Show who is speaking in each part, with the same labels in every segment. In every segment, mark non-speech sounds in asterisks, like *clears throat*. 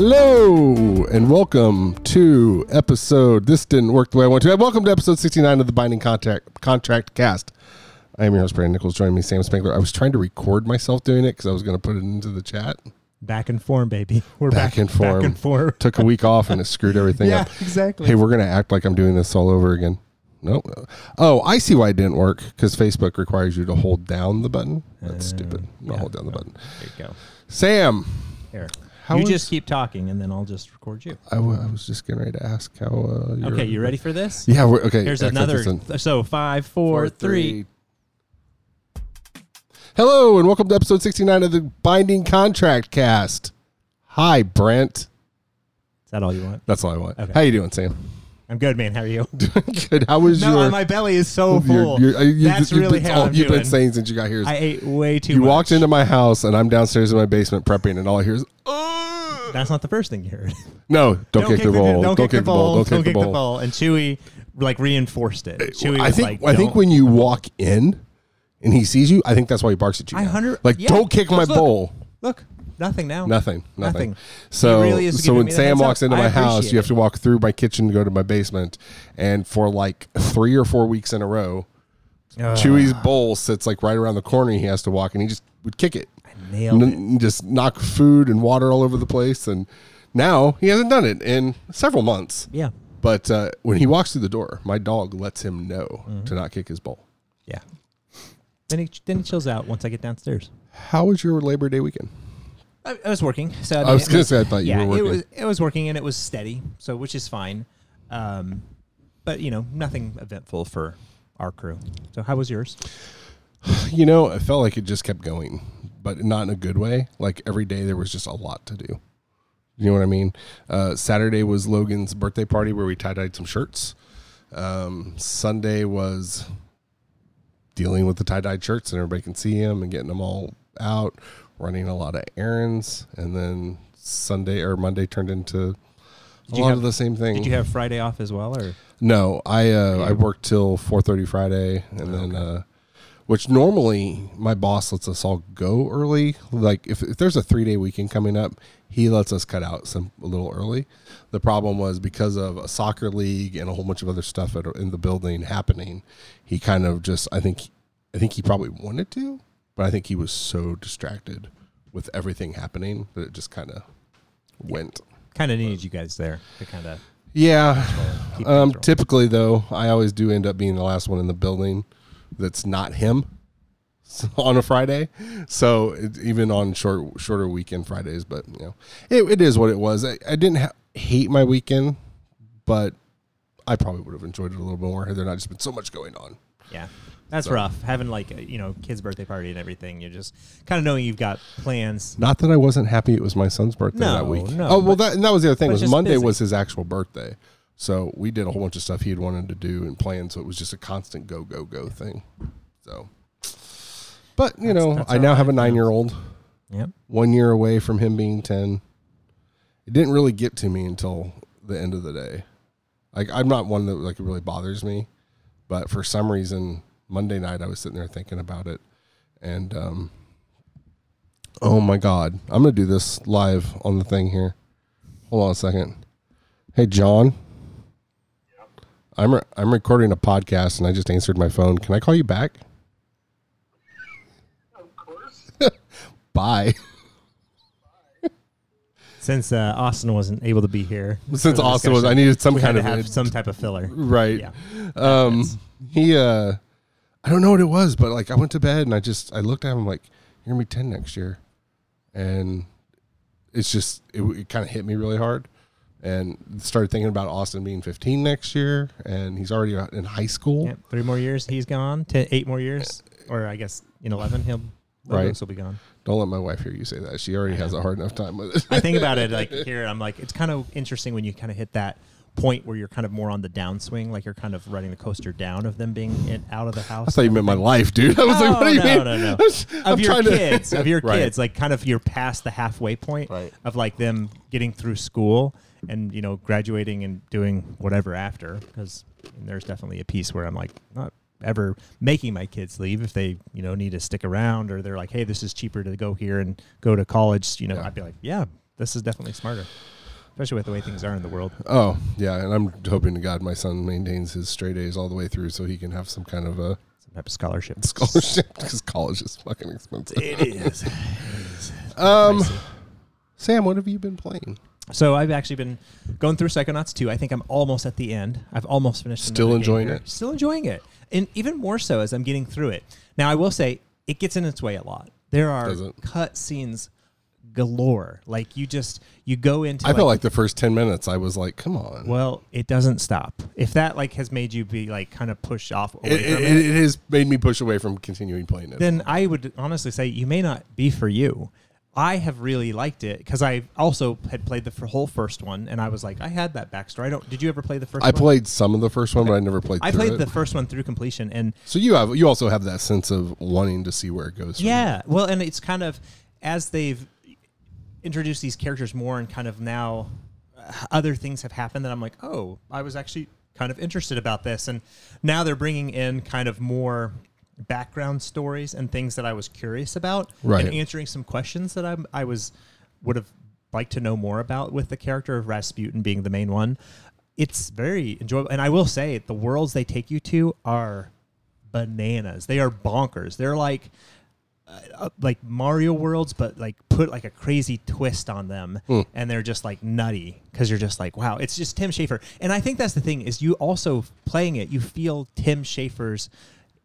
Speaker 1: Hello and welcome to episode. This didn't work the way I wanted to. Welcome to episode 69 of the Binding Contract Contract Cast. I am your host, Brandon Nichols. Joining me, Sam Spangler. I was trying to record myself doing it because I was going to put it into the chat.
Speaker 2: Back in form, baby. *laughs* We're
Speaker 1: Back
Speaker 2: back,
Speaker 1: and *laughs* form.
Speaker 2: Back and form. *laughs*
Speaker 1: Took a week off and it screwed everything
Speaker 2: yeah,
Speaker 1: up.
Speaker 2: exactly.
Speaker 1: Hey, we're going to act like I'm doing this all over again. Nope. Oh, I see why it didn't work because Facebook requires you to hold down the button. That's
Speaker 2: Uh,
Speaker 1: stupid. Not
Speaker 2: yeah.
Speaker 1: hold down the button.
Speaker 2: there you go.
Speaker 1: Sam,
Speaker 2: Here.
Speaker 1: How
Speaker 2: you
Speaker 1: was-
Speaker 2: just keep talking, and then I'll just record you.
Speaker 1: I, w- I was just getting ready to ask how. Uh, you're-
Speaker 2: Okay, you ready for this?
Speaker 1: Yeah. We're, okay.
Speaker 2: Here's
Speaker 1: excellent,
Speaker 2: another.
Speaker 1: excellent.
Speaker 2: So five, four, three.
Speaker 1: Hello and welcome to episode 69 of the Binding Contract Cast. Hi, Brent.
Speaker 2: Is that all you want?
Speaker 1: That's all I want.
Speaker 2: Okay.
Speaker 1: How you doing, Sam?
Speaker 2: I'm good, man. How are you? *laughs*
Speaker 1: Good. How was your.
Speaker 2: no,
Speaker 1: your?
Speaker 2: my belly is so full.
Speaker 1: your- uh, you-
Speaker 2: That's
Speaker 1: you've
Speaker 2: really
Speaker 1: been,
Speaker 2: how
Speaker 1: all
Speaker 2: I'm
Speaker 1: you've
Speaker 2: doing.
Speaker 1: been saying since you got here. Is
Speaker 2: I ate way too
Speaker 1: you
Speaker 2: much.
Speaker 1: walked into my house and I'm downstairs in my basement prepping, and all I hear is, "Ugh."
Speaker 2: That's not the first thing you heard.
Speaker 1: "No, don't, kick, the ball.
Speaker 2: Don't, kick the ball.
Speaker 1: Don't kick the ball."
Speaker 2: And Chewy like reinforced it. Chewy
Speaker 1: I think
Speaker 2: like,
Speaker 1: I think when you walk in and he sees you, I think that's why he barks at you.
Speaker 2: I hundred
Speaker 1: like,
Speaker 2: yeah,
Speaker 1: don't kick my
Speaker 2: look,
Speaker 1: bowl.
Speaker 2: Look, nothing now.
Speaker 1: Nothing, nothing.
Speaker 2: Nothing.
Speaker 1: So,
Speaker 2: really
Speaker 1: so when Sam
Speaker 2: up.
Speaker 1: walks into my house, you have to walk through my kitchen to go to my basement, and for like three or four weeks in a row,
Speaker 2: Ugh.
Speaker 1: Chewy's bowl sits like right around the corner. He has to walk, and he just would kick it,
Speaker 2: nailed it.
Speaker 1: and just knock food and water all over the place. And now he hasn't done it in several months.
Speaker 2: Yeah.
Speaker 1: But uh, when he walks through the door, my dog lets him know
Speaker 2: Mm-hmm.
Speaker 1: to not kick his bowl.
Speaker 2: Yeah. Then he then he chills out once I get downstairs.
Speaker 1: How was your Labor Day weekend?
Speaker 2: I, I was working, so
Speaker 1: I was going to say I thought you
Speaker 2: yeah,
Speaker 1: were working.
Speaker 2: it was it was working and it was steady, so which is fine. Um, but you know, nothing eventful for our crew. So how was yours? *sighs*
Speaker 1: You know, it felt like it just kept going, but not in a good way. Like every day there was just a lot to do. You know what I mean? Uh, Saturday was Logan's birthday party where we tie dyed some shirts. Um, Sunday was dealing with the tie dyed shirts and everybody can see them and getting them all out, running a lot of errands. And then Sunday or Monday turned into a
Speaker 2: you
Speaker 1: lot
Speaker 2: have-
Speaker 1: of the same thing.
Speaker 2: Did you have Friday off as well, or
Speaker 1: No, I uh, I worked till four thirty Friday, and then uh, which normally my boss lets us all go early. Like if, if there's a three day weekend coming up, he lets us cut out some a little early. The problem was because of a soccer league and a whole bunch of other stuff at, in the building happening. He kind of just I think I think he probably wanted to, but I think he was so distracted with everything happening that it just kind of went.
Speaker 2: kind of needed you guys there to kind of
Speaker 1: Yeah, um, typically, though, I always do end up being the last one in the building that's not him *laughs* on a Friday. So it, even on short, shorter weekend Fridays, but you know, it, it is what it was. I, I didn't ha- hate my weekend, but I probably would have enjoyed it a little bit more had there not just been so much going on.
Speaker 2: Yeah. That's
Speaker 1: So-
Speaker 2: rough. Having like a, you know kid's birthday party and everything. You're just kind of knowing you've got plans.
Speaker 1: Not that I wasn't happy it was my son's birthday
Speaker 2: No,
Speaker 1: that week.
Speaker 2: no,
Speaker 1: oh well,
Speaker 2: but-
Speaker 1: that and that was the other thing was Monday
Speaker 2: busy.
Speaker 1: was his actual birthday, so we did a whole bunch of stuff he had wanted to do and plan. So it was just a constant go go go thing. So, but you
Speaker 2: That's-
Speaker 1: know,
Speaker 2: that's
Speaker 1: I now have a nine year old,
Speaker 2: Yep.
Speaker 1: one year away from him being ten. It didn't really get to me until the end of the day. Like I'm not one that like really bothers me, but for some reason Monday night I was sitting there thinking about it, and um, oh my god, I'm gonna do this live on the thing here. Hold on a second. Hey John, I'm re- I'm recording a podcast and I just answered my phone. Can I call you back?
Speaker 3: Of course. *laughs*
Speaker 1: Bye.
Speaker 2: Since uh, Austin wasn't able to be here,
Speaker 1: Since Austin was, I needed some
Speaker 2: we
Speaker 1: kind
Speaker 2: had
Speaker 1: of
Speaker 2: to have some type of filler.
Speaker 1: right.
Speaker 2: Yeah.
Speaker 1: Um, he uh, I don't know what it was, but like I went to bed and I just I looked at him like you're gonna be ten next year, and it's just it, it kind of hit me really hard, and started thinking about Austin being 15 next year, and he's already in high school.
Speaker 2: Yeah, three more years he's gone. Ten, eight more years, uh, or I guess in eleven he'll *laughs*
Speaker 1: Right.
Speaker 2: Will be gone.
Speaker 1: Don't let my wife hear you say that. She already has a hard enough time with it.
Speaker 2: I think about it like *laughs* here. I'm like, it's kind of interesting when you kind of hit that point where you're kind of more on the downswing, like you're kind of riding the coaster down of them being in, out of the house.
Speaker 1: I thought you meant my life, dude. *laughs* I was like, what do you oh,
Speaker 2: no,
Speaker 1: mean?
Speaker 2: no, no. *laughs*
Speaker 1: I'm
Speaker 2: of your
Speaker 1: trying to-
Speaker 2: kids, of your *laughs*
Speaker 1: Right.
Speaker 2: kids, like kind of you're past the halfway point
Speaker 1: Right.
Speaker 2: of like them getting through school and you know graduating and doing whatever after. Because there's definitely a piece where I'm like not ever making my kids leave if they you know need to stick around or they're like, hey, this is cheaper to go here and go to college. You know,
Speaker 1: Yeah.
Speaker 2: I'd be like, yeah, this is definitely smarter, especially with the way things are in the world.
Speaker 1: Oh yeah, and I'm hoping to God my son maintains his straight A's all the way through, so he can have some kind of a
Speaker 2: Some type of scholarship.
Speaker 1: scholarship *laughs* because college is fucking expensive.
Speaker 2: It is.
Speaker 1: Um,
Speaker 2: Pricey.
Speaker 1: Sam, what have you been playing?
Speaker 2: So I've actually been going through Psychonauts 2. I think I'm almost at the end. I've almost finished.
Speaker 1: Still enjoying it?
Speaker 2: Still enjoying it, and even more so as I'm getting through it. Now I will say it gets in its way a lot. There are
Speaker 1: it?
Speaker 2: cut scenes galore. Like you just you go into.
Speaker 1: I felt like the first ten minutes, I was like, "Come on."
Speaker 2: well, it doesn't stop. If that like has made you be like kind of pushed off away
Speaker 1: it,
Speaker 2: from
Speaker 1: it,
Speaker 2: it,
Speaker 1: it has made me push away from continuing playing it.
Speaker 2: then I would honestly say you may not be for you. I have really liked it because I also had played the f- whole first one, and I was like, I had that backstory. I don't. Did you ever play the first?
Speaker 1: I
Speaker 2: one?
Speaker 1: played some of the first one, but I never played.
Speaker 2: I played
Speaker 1: it.
Speaker 2: the first one through completion, and
Speaker 1: So you have you also have that sense of wanting to see where it goes. from
Speaker 2: yeah, well, and it's kind of as they've introduced these characters more, and kind of now uh, other things have happened that I'm like, oh, I was actually kind of interested about this, and now they're bringing in kind of more background stories and things that I was curious about,
Speaker 1: Right.
Speaker 2: and answering some questions that I I was would have liked to know more about with the character of Rasputin being the main one. It's very enjoyable, and I will say the worlds they take you to are bananas. They are bonkers. They're like uh, like Mario worlds, but like put like a crazy twist on them,
Speaker 1: Hmm.
Speaker 2: and they're just like nutty because you're just like, wow, it's just Tim Schafer. And I think that's the thing is you also playing it, you feel Tim Schafer's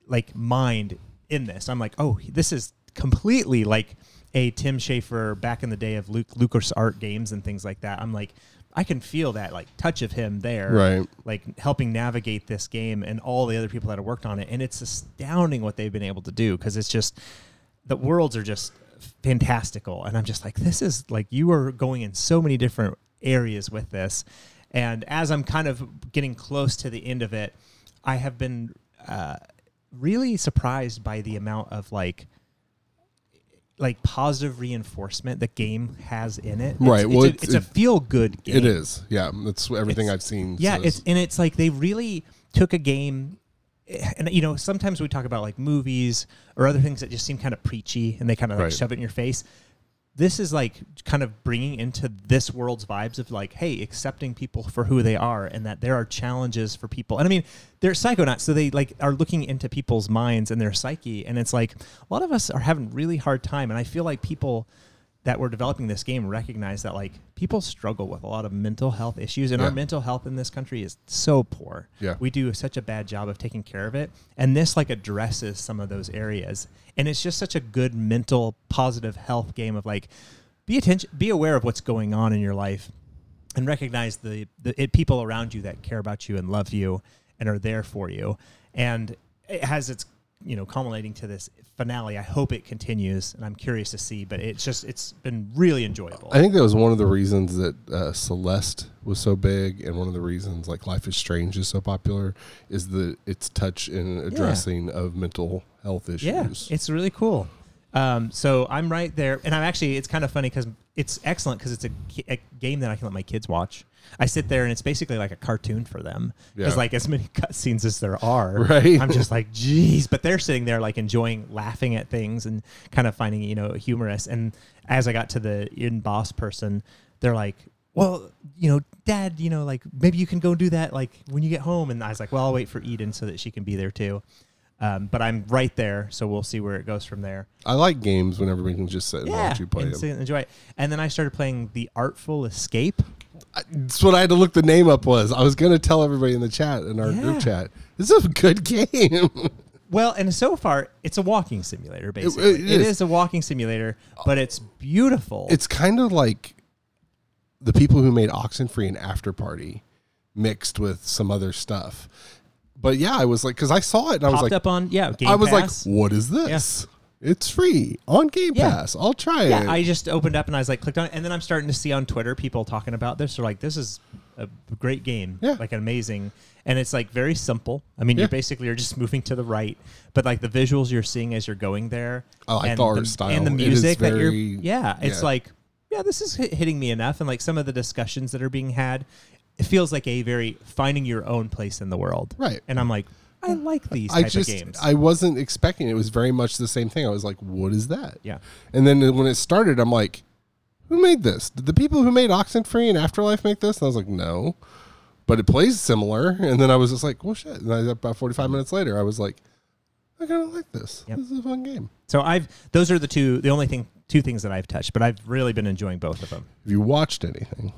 Speaker 2: like mind in this. I'm like, oh, this is completely like a Tim Schafer back in the day of Luke Lucas Art games and things like that. I'm like, I can feel that like touch of him there,
Speaker 1: Right.
Speaker 2: Like helping navigate this game and all the other people that have worked on it, and it's astounding what they've been able to do because it's just the worlds are just fantastical, and I'm just like, this is like you are going in so many different areas with this, and as I'm kind of getting close to the end of it, I have been uh, really surprised by the amount of like like positive reinforcement the game has in it. It's-
Speaker 1: Right,
Speaker 2: It's,
Speaker 1: well,
Speaker 2: a,
Speaker 1: it's-
Speaker 2: it's a feel good game.
Speaker 1: It is. Yeah, that's everything
Speaker 2: It's-
Speaker 1: I've seen.
Speaker 2: Yeah, it's and it's like they really took a game Eh, and you know, sometimes we talk about like movies or other things that just seem kind of preachy and they kind of like
Speaker 1: Right.
Speaker 2: shove it in your face. This is like kind of bringing into this world's vibes of like, hey, accepting people for who they are and that there are challenges for people. And I mean, they're psychonauts, so they like are looking into people's minds and their psyche. And it's like a lot of us are having really hard time. And I feel like people that were developing this game recognize that like people struggle with a lot of mental health issues and
Speaker 1: Yeah.
Speaker 2: our mental health in this country is so poor.
Speaker 1: Yeah.
Speaker 2: We do such a bad job of taking care of it. And this like addresses some of those areas. And it's just such a good mental positive health game of like be attention be aware of what's going on in your life and recognize the, the it, people around you that care about you and love you and are there for you. And it has its you know culminating to this finale. I hope it continues, and I'm curious to see. But it's just it's been really enjoyable.
Speaker 1: I think that was one of the reasons that uh, Celeste was so big, and one of the reasons like Life is Strange is so popular is the its touch in addressing of mental health issues.
Speaker 2: Yeah, it's really cool. Um, so I'm right there, and I'm actually. It's kind of funny because it's excellent because it's a, a game that I can let my kids watch. I sit there and it's basically like a cartoon for them. Because
Speaker 1: Yeah.
Speaker 2: like as many *laughs* cutscenes as there are,
Speaker 1: Right.
Speaker 2: I'm just like, geez. But they're sitting there like enjoying laughing at things and kind of finding you know humorous. And as I got to the in boss person, they're like, well, you know, Dad, you know, like maybe you can go do that like when you get home. And I was like, well, I'll wait for Eden so that she can be there too. Um, but I'm right there, so we'll see where it goes from there.
Speaker 1: I like games when everybody can just sit and watch you play
Speaker 2: and
Speaker 1: them.
Speaker 2: enjoy it. And then I started playing the Artful Escape.
Speaker 1: I- That's what I had to look the name up was. I was going to tell everybody in the chat in our
Speaker 2: Yeah.
Speaker 1: group chat. This is a good game. *laughs*
Speaker 2: Well, and so far it's a walking simulator. Basically,
Speaker 1: it
Speaker 2: it
Speaker 1: is.
Speaker 2: is a walking simulator, but it's beautiful.
Speaker 1: it's kind of like the people who made Oxenfree and After Party mixed with some other stuff. But yeah, I was like, because I saw it and I was
Speaker 2: popped
Speaker 1: like,
Speaker 2: up on yeah. Game
Speaker 1: I was
Speaker 2: Pass.
Speaker 1: like, what is this? It's free on Game
Speaker 2: Yeah.
Speaker 1: Pass. I'll try
Speaker 2: yeah,
Speaker 1: it.
Speaker 2: I just opened up and I was like, clicked on it, and then I'm starting to see on Twitter people talking about this. They're like, this is a great game,
Speaker 1: Yeah.
Speaker 2: like an amazing, and it's like very simple. I mean,
Speaker 1: Yeah.
Speaker 2: you basically are just *laughs* moving to the right, but like the visuals you're seeing as you're going there,
Speaker 1: I like
Speaker 2: and
Speaker 1: the art style.
Speaker 2: and the
Speaker 1: It is
Speaker 2: music that you're,
Speaker 1: very-
Speaker 2: yeah, it's
Speaker 1: yeah.
Speaker 2: like, yeah, this is hit- hitting me enough, and like some of the discussions that are being had, it feels like a very finding your own place in the world,
Speaker 1: Right.
Speaker 2: And I'm like, I like these
Speaker 1: I
Speaker 2: type
Speaker 1: just
Speaker 2: of games.
Speaker 1: I wasn't expecting it. it was very much the same thing. I was like, what is that?
Speaker 2: yeah.
Speaker 1: And then when it started, I'm like, who made this? Did the people who made Oxenfree and Afterlife make this? And I was like, no, but it plays similar. And then I was just like, well, shit. And I, about forty five minutes later, I was like, I kind of like this.
Speaker 2: Yep.
Speaker 1: This is a fun game.
Speaker 2: So I've those are the two the only thing two things that I've touched, but I've really been enjoying both of them.
Speaker 1: Have you watched anything?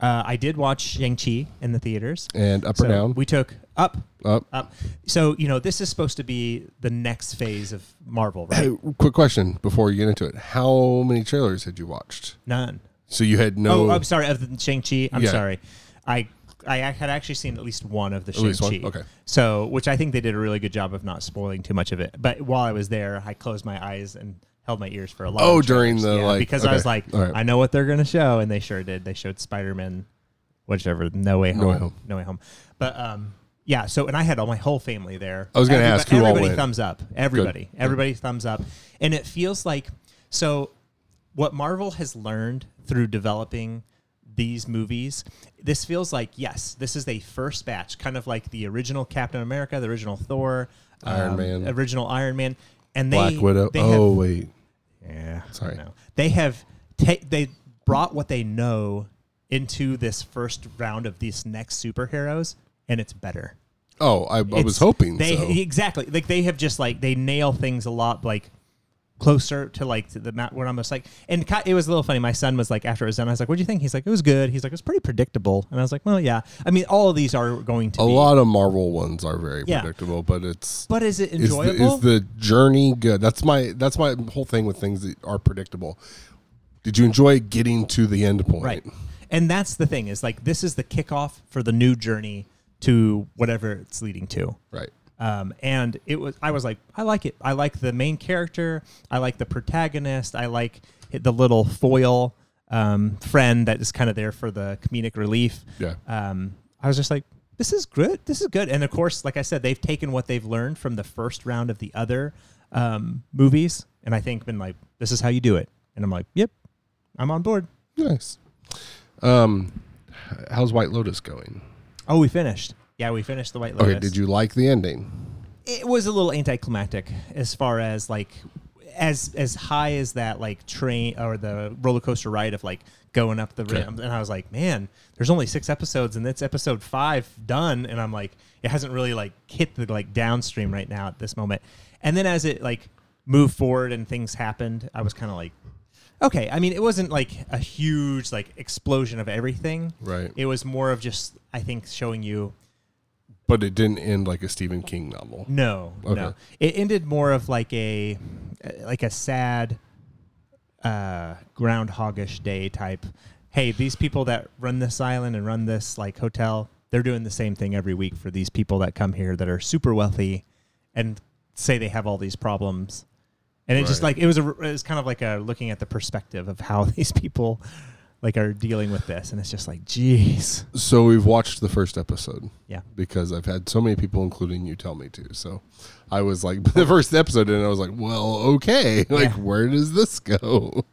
Speaker 2: Uh, I did watch Shang Chi in the theaters.
Speaker 1: And up
Speaker 2: So
Speaker 1: or down?
Speaker 2: We took up,
Speaker 1: up.
Speaker 2: up. So you know this is supposed to be the next phase of Marvel, right?
Speaker 1: Hey, quick question before you get into it. How many trailers had you watched?
Speaker 2: None.
Speaker 1: So you had no.
Speaker 2: Oh, I'm sorry. Of the Shang Chi, I'm
Speaker 1: Yeah.
Speaker 2: sorry. I I had actually seen at least one of the Shang? Chi.
Speaker 1: Okay.
Speaker 2: So, which I think they did a really good job of not spoiling too much of it. But while I was there, I closed my eyes and held my ears for a lot.
Speaker 1: Oh, during the,
Speaker 2: Yeah,
Speaker 1: like-
Speaker 2: because I was like,
Speaker 1: All right.
Speaker 2: I know what they're gonna show, and they sure did. They showed Spider Man, whichever, No Way Home,
Speaker 1: No Way Home.
Speaker 2: No Way Home. But um, yeah. So, and I had all my whole family there.
Speaker 1: I was gonna
Speaker 2: Everybo-
Speaker 1: ask who all
Speaker 2: Everybody
Speaker 1: went.
Speaker 2: thumbs up. Everybody,
Speaker 1: Good.
Speaker 2: everybody thumbs up, and it feels like so. What Marvel has learned through developing these movies, this feels like yes, this is a first batch, kind of like the original Captain America, the original Thor,
Speaker 1: Iron
Speaker 2: um,
Speaker 1: Man.
Speaker 2: original Iron Man, and they
Speaker 1: Black Widow.
Speaker 2: They
Speaker 1: Oh
Speaker 2: have,
Speaker 1: wait.
Speaker 2: Yeah,
Speaker 1: Sorry.
Speaker 2: no. they have ta- they brought what they know into this first round of these next superheroes, and it's better.
Speaker 1: Oh, I, I was hoping.
Speaker 2: they
Speaker 1: so.
Speaker 2: exactly like they have just like they nail things a lot like closer to like to the map where I'm just like and it was a little funny. My son was like after it was done, I was like, "What do you think?" He's like, "It was good." He's like, "It was pretty predictable," and I was like, "Well, yeah. I mean, all of these are going to
Speaker 1: a
Speaker 2: be,
Speaker 1: lot of Marvel ones are very
Speaker 2: Yeah.
Speaker 1: predictable, but it's
Speaker 2: but is it
Speaker 1: is the,
Speaker 2: enjoyable?
Speaker 1: is the journey good? That's my that's my whole thing with things that are predictable. Did you enjoy getting to the end point?
Speaker 2: Right. And that's the thing is like this is the kickoff for the new journey to whatever it's leading to.
Speaker 1: Right.
Speaker 2: Um, and it was I was like I like it. I like the main character. I like the protagonist. I like the little foil um, friend that is kind of there for the comedic relief.
Speaker 1: Yeah.
Speaker 2: Um, I was just like this is good. This is good. And of course, like I said, they've taken what they've learned from the first round of the other um, movies, and I think been like this is how you do it. And I'm like, yep, I'm on board.
Speaker 1: Nice. Um, how's White Lotus going?
Speaker 2: Oh, we finished. Yeah, we finished the White Lotus.
Speaker 1: Okay. Did you like the ending?
Speaker 2: It was a little anticlimactic as far as like as as high as that like train or the roller coaster ride of like going up the
Speaker 1: Okay.
Speaker 2: rim. And I was like, man, there's only six episodes and it's episode five done. And I'm like, it hasn't really like hit the like downstream right now at this moment. And then as it like moved forward and things happened, I was kind of like, okay. I mean, it wasn't like a huge like explosion of everything.
Speaker 1: Right.
Speaker 2: It was more of just I think showing you
Speaker 1: But it didn't end like a Stephen King novel.
Speaker 2: No, no. It ended more of like a like a sad uh groundhogish day type. Hey, these people that run this island and run this like hotel, they're doing the same thing every week for these people that come here that are super wealthy and say they have all these problems. And it just like it was a it was kind of like a looking at the perspective of how *laughs* these people like are dealing with this and it's just like geez.
Speaker 1: So we've watched the first episode.
Speaker 2: Yeah.
Speaker 1: Because I've had so many people, including you, tell me to. So I was like, *laughs* the first episode, and I was like, well, okay. *laughs* Like,
Speaker 2: Yeah.
Speaker 1: where does this *laughs* go?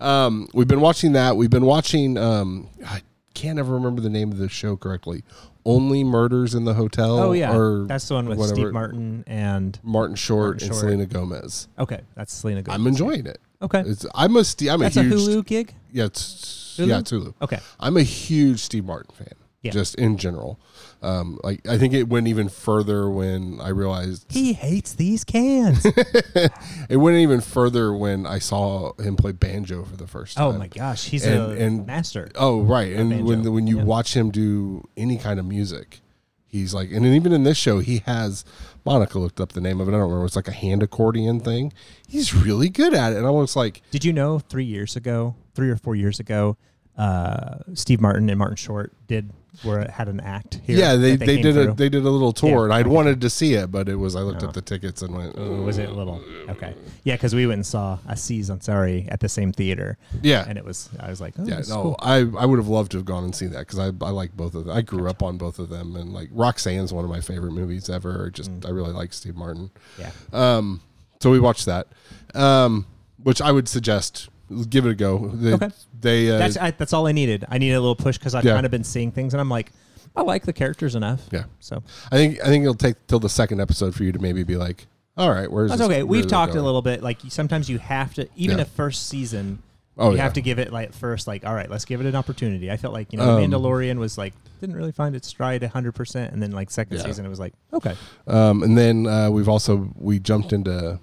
Speaker 1: Um, we've been watching that. We've been watching, um, I can't ever remember the name of the show correctly. Only Murders in the Hotel.
Speaker 2: Oh yeah.
Speaker 1: Or
Speaker 2: That's the one with
Speaker 1: whatever.
Speaker 2: Steve Martin and
Speaker 1: Martin Short
Speaker 2: Martin
Speaker 1: and Selena Gomez.
Speaker 2: Okay, that's Selena Gomez.
Speaker 1: I'm enjoying it.
Speaker 2: Okay.
Speaker 1: It's I'm a Ste- I'm
Speaker 2: That's
Speaker 1: a
Speaker 2: a, Hulu gig?
Speaker 1: yeah it's
Speaker 2: Hulu?
Speaker 1: yeah it's Hulu.
Speaker 2: Okay.
Speaker 1: I'm a huge Steve Martin fan.
Speaker 2: Yeah.
Speaker 1: Just in general. Um, like I think it went even further when I realized
Speaker 2: He hates these cans. *laughs*
Speaker 1: it went even further when I saw him play banjo for the first time.
Speaker 2: oh my gosh, he's
Speaker 1: And-
Speaker 2: a
Speaker 1: and-
Speaker 2: master.
Speaker 1: Oh right, and when when you
Speaker 2: Yeah.
Speaker 1: watch him do any kind of music, he's like, and then even in this show, he has. Monica looked up the name of it. I don't remember. It's like a hand accordion thing. He's really good at it, and I was like,
Speaker 2: Did you know three years ago, three or four years ago, uh, Steve Martin and Martin Short did were had an act here?
Speaker 1: yeah, they, they,
Speaker 2: came
Speaker 1: did a they did a little tour,
Speaker 2: Yeah,
Speaker 1: and I'd
Speaker 2: okay.
Speaker 1: wanted to see it, but it was I looked
Speaker 2: Oh.
Speaker 1: at the tickets and went, oh.
Speaker 2: was it a little okay? Yeah, because we went and saw Aziz Ansari at the same theater,
Speaker 1: yeah,
Speaker 2: and it was I was like, oh,
Speaker 1: Yeah, no,
Speaker 2: cool.
Speaker 1: I, I would have loved to have gone and seen that because I, I like both of them. I grew up on both of them, and like Roxanne's one of my favorite movies ever. Just
Speaker 2: Mm.
Speaker 1: I really like Steve Martin.
Speaker 2: yeah.
Speaker 1: Um, so we watched that, um, which I would suggest give it a go. They,
Speaker 2: Okay.
Speaker 1: They uh,
Speaker 2: That's I, that's all I needed. I needed a little push because I've
Speaker 1: Yeah.
Speaker 2: kind of been seeing things, and I'm like, I like the characters enough.
Speaker 1: yeah.
Speaker 2: So
Speaker 1: I think I think it'll take till the second episode for you to maybe be like, all right, where's
Speaker 2: That's
Speaker 1: this-
Speaker 2: okay.
Speaker 1: where's
Speaker 2: We've talked a little bit. Like sometimes you have to, even
Speaker 1: Yeah.
Speaker 2: a first season,
Speaker 1: Oh,
Speaker 2: you
Speaker 1: yeah.
Speaker 2: have to give it like first, like all right, let's give it an opportunity. I felt like you know,
Speaker 1: Um,
Speaker 2: Mandalorian was like didn't really find its stride hundred percent, and then like second
Speaker 1: Yeah.
Speaker 2: season, it was like okay,
Speaker 1: Um, and then uh, we've also we jumped into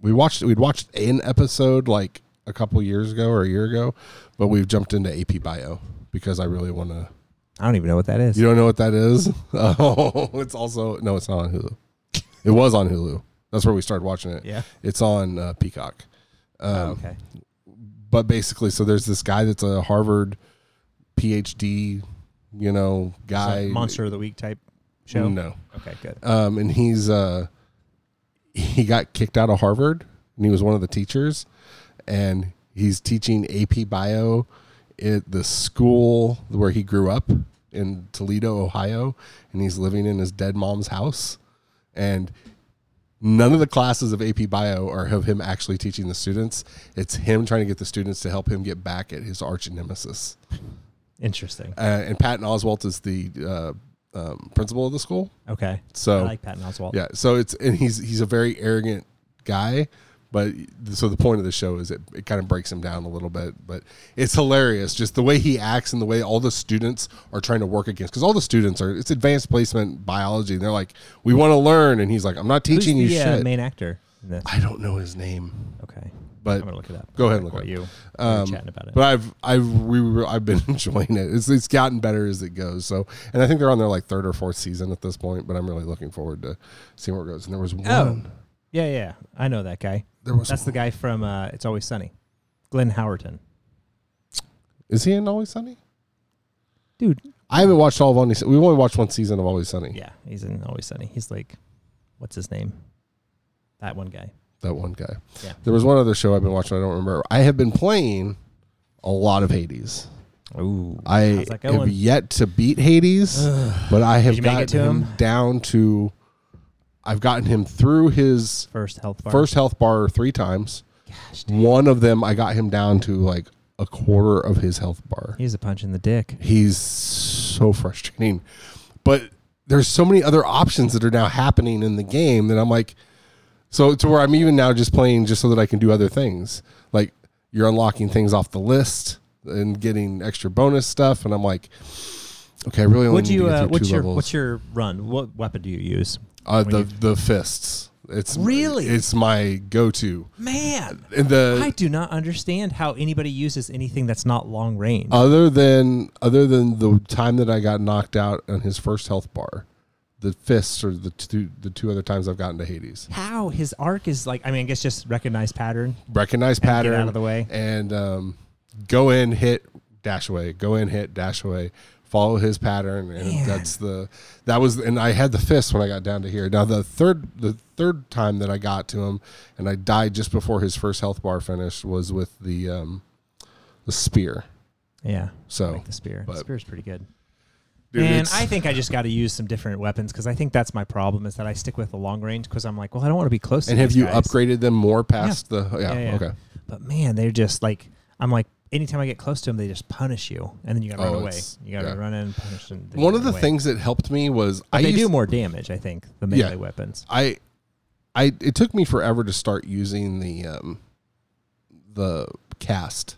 Speaker 1: we watched we'd watched an episode like a couple years ago or a year ago, but we've jumped into AP Bio because I really want to.
Speaker 2: I don't even know what that is.
Speaker 1: You don't know what that is? *laughs* Oh, it's also no, it's not on Hulu. It was on Hulu. That's where we started watching it.
Speaker 2: yeah.
Speaker 1: It's on uh, Peacock. Um,
Speaker 2: oh, okay.
Speaker 1: But basically, so there's this guy that's a Harvard PhD, you know, guy.
Speaker 2: So Monster of the Week type show.
Speaker 1: No.
Speaker 2: Okay, good.
Speaker 1: um, and he's uh, he got kicked out of Harvard, and he was one of the teachers, and he's teaching AP Bio at the school where he grew up in Toledo, Ohio, and he's living in his dead mom's house, and none of the classes of AP Bio are of him actually teaching the students. It's him trying to get the students to help him get back at his arch nemesis.
Speaker 2: Interesting.
Speaker 1: Uh, and Patton Oswalt is the uh, um, principal of the school.
Speaker 2: Okay.
Speaker 1: So
Speaker 2: I like Patton Oswalt.
Speaker 1: yeah, so it's and he's he's a very arrogant guy, but so the point of the show is it, it kind of breaks him down a little bit, but it's hilarious just the way he acts and the way all the students are trying to work against because all the students are it's advanced placement biology and they're like we want to learn and he's like I'm not
Speaker 2: Who's
Speaker 1: teaching you
Speaker 2: the uh, main actor in this?
Speaker 1: I don't know his name,
Speaker 2: Okay.
Speaker 1: but
Speaker 2: I'm gonna look it up.
Speaker 1: Go ahead and look it
Speaker 2: you
Speaker 1: Um,
Speaker 2: um, chatting about it.
Speaker 1: but I've I've we were, I've been *laughs* enjoying it. It's it's gotten better as it goes. So and I think they're on their like third or fourth season at this point. But I'm really looking forward to seeing where it goes. And there was one.
Speaker 2: Yeah, yeah. I know that guy.
Speaker 1: There was
Speaker 2: That's the guy from uh, It's Always Sunny. Glenn Howerton.
Speaker 1: Is he in Always Sunny?
Speaker 2: Dude.
Speaker 1: I haven't watched all of Always. We've only watched one season of Always Sunny.
Speaker 2: Yeah, he's in Always Sunny. He's like, what's his name? That one guy.
Speaker 1: That one guy.
Speaker 2: Yeah.
Speaker 1: There was one other show I've been watching. I don't remember. I have been playing a lot of Hades.
Speaker 2: Ooh.
Speaker 1: I
Speaker 2: How's that
Speaker 1: have
Speaker 2: going?
Speaker 1: yet to beat Hades, but I have
Speaker 2: Did you make
Speaker 1: gotten
Speaker 2: to
Speaker 1: him,
Speaker 2: him?
Speaker 1: down to. I've gotten him through his
Speaker 2: First health bar.
Speaker 1: first health bar three times.
Speaker 2: Gosh,
Speaker 1: One of them, I got him down to like a quarter of his health bar.
Speaker 2: he's a punch in the dick.
Speaker 1: He's so frustrating. But there's so many other options that are now happening in the game that I'm like, so to where I'm even now just playing just so that I can do other things. Like you're unlocking things off the list and getting extra bonus stuff, and I'm like, okay, I really only
Speaker 2: What'd
Speaker 1: need
Speaker 2: you?
Speaker 1: to get
Speaker 2: Uh,
Speaker 1: through
Speaker 2: what's
Speaker 1: two
Speaker 2: your
Speaker 1: levels.
Speaker 2: What's your run? What weapon do you use?
Speaker 1: Uh, the the fists? It's
Speaker 2: Really?
Speaker 1: it's my go-to.
Speaker 2: Man,
Speaker 1: And the
Speaker 2: I do not understand how anybody uses anything that's not long range.
Speaker 1: other than other than the time that I got knocked out on his first health bar, the fists are the two the two other times I've gotten to Hades.
Speaker 2: how his arc is like? I mean, I guess just recognize pattern.
Speaker 1: Recognize
Speaker 2: get
Speaker 1: pattern
Speaker 2: out of the way.
Speaker 1: and um, go in, hit, dash away, go in, hit, dash away. Follow his pattern, and
Speaker 2: Man.
Speaker 1: that's the that was. And I had the fist when I got down to here. Now the third the third time that I got to him, and I died just before his first health bar finished was with the um, the spear.
Speaker 2: Yeah,
Speaker 1: So
Speaker 2: like the spear.
Speaker 1: but-
Speaker 2: the spear's pretty good.
Speaker 1: dude,
Speaker 2: and I think I just got to use some different weapons because I think that's my problem is that I stick with the long range because I'm like, well, I don't want to be close. to
Speaker 1: and have you
Speaker 2: guys.
Speaker 1: upgraded them more past the? Yeah,
Speaker 2: Yeah, yeah.
Speaker 1: okay.
Speaker 2: But man, they're just like I'm like. Anytime I get close to them, they just punish you, and then you got to
Speaker 1: Oh,
Speaker 2: run away. You got to
Speaker 1: yeah.
Speaker 2: run in and punish them.
Speaker 1: One of the
Speaker 2: away.
Speaker 1: things that helped me was
Speaker 2: but
Speaker 1: I
Speaker 2: they
Speaker 1: used,
Speaker 2: do more damage. I think the melee
Speaker 1: Yeah.
Speaker 2: weapons.
Speaker 1: I, I it took me forever to start using the um, the cast.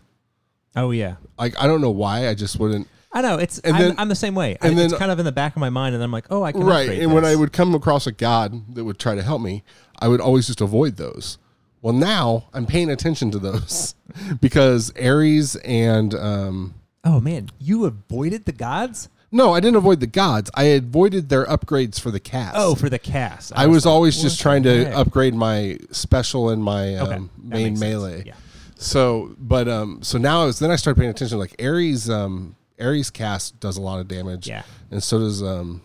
Speaker 2: Oh yeah,
Speaker 1: Like I don't know why I just wouldn't.
Speaker 2: I know. It's
Speaker 1: And
Speaker 2: I'm,
Speaker 1: then-
Speaker 2: I'm the same way.
Speaker 1: and
Speaker 2: I, it's kind of in the back of my mind, and I'm like, oh, I can
Speaker 1: right. And when I would come across a god that would try to help me, I would always just avoid those. Well, now I'm paying attention to those *laughs* because Ares and um,
Speaker 2: Oh man, you avoided the gods.
Speaker 1: no, I didn't avoid the gods. I avoided their upgrades for the cast.
Speaker 2: Oh, for the cast.
Speaker 1: I was
Speaker 2: like,
Speaker 1: always
Speaker 2: what
Speaker 1: just
Speaker 2: the
Speaker 1: trying to
Speaker 2: heck?
Speaker 1: upgrade my special and my
Speaker 2: Okay,
Speaker 1: um,
Speaker 2: that
Speaker 1: main
Speaker 2: makes sense.
Speaker 1: melee.
Speaker 2: Yeah.
Speaker 1: So, but um, so now I was then I started paying attention. Like Ares, um, Ares cast does a lot of damage.
Speaker 2: Yeah.
Speaker 1: and so does um,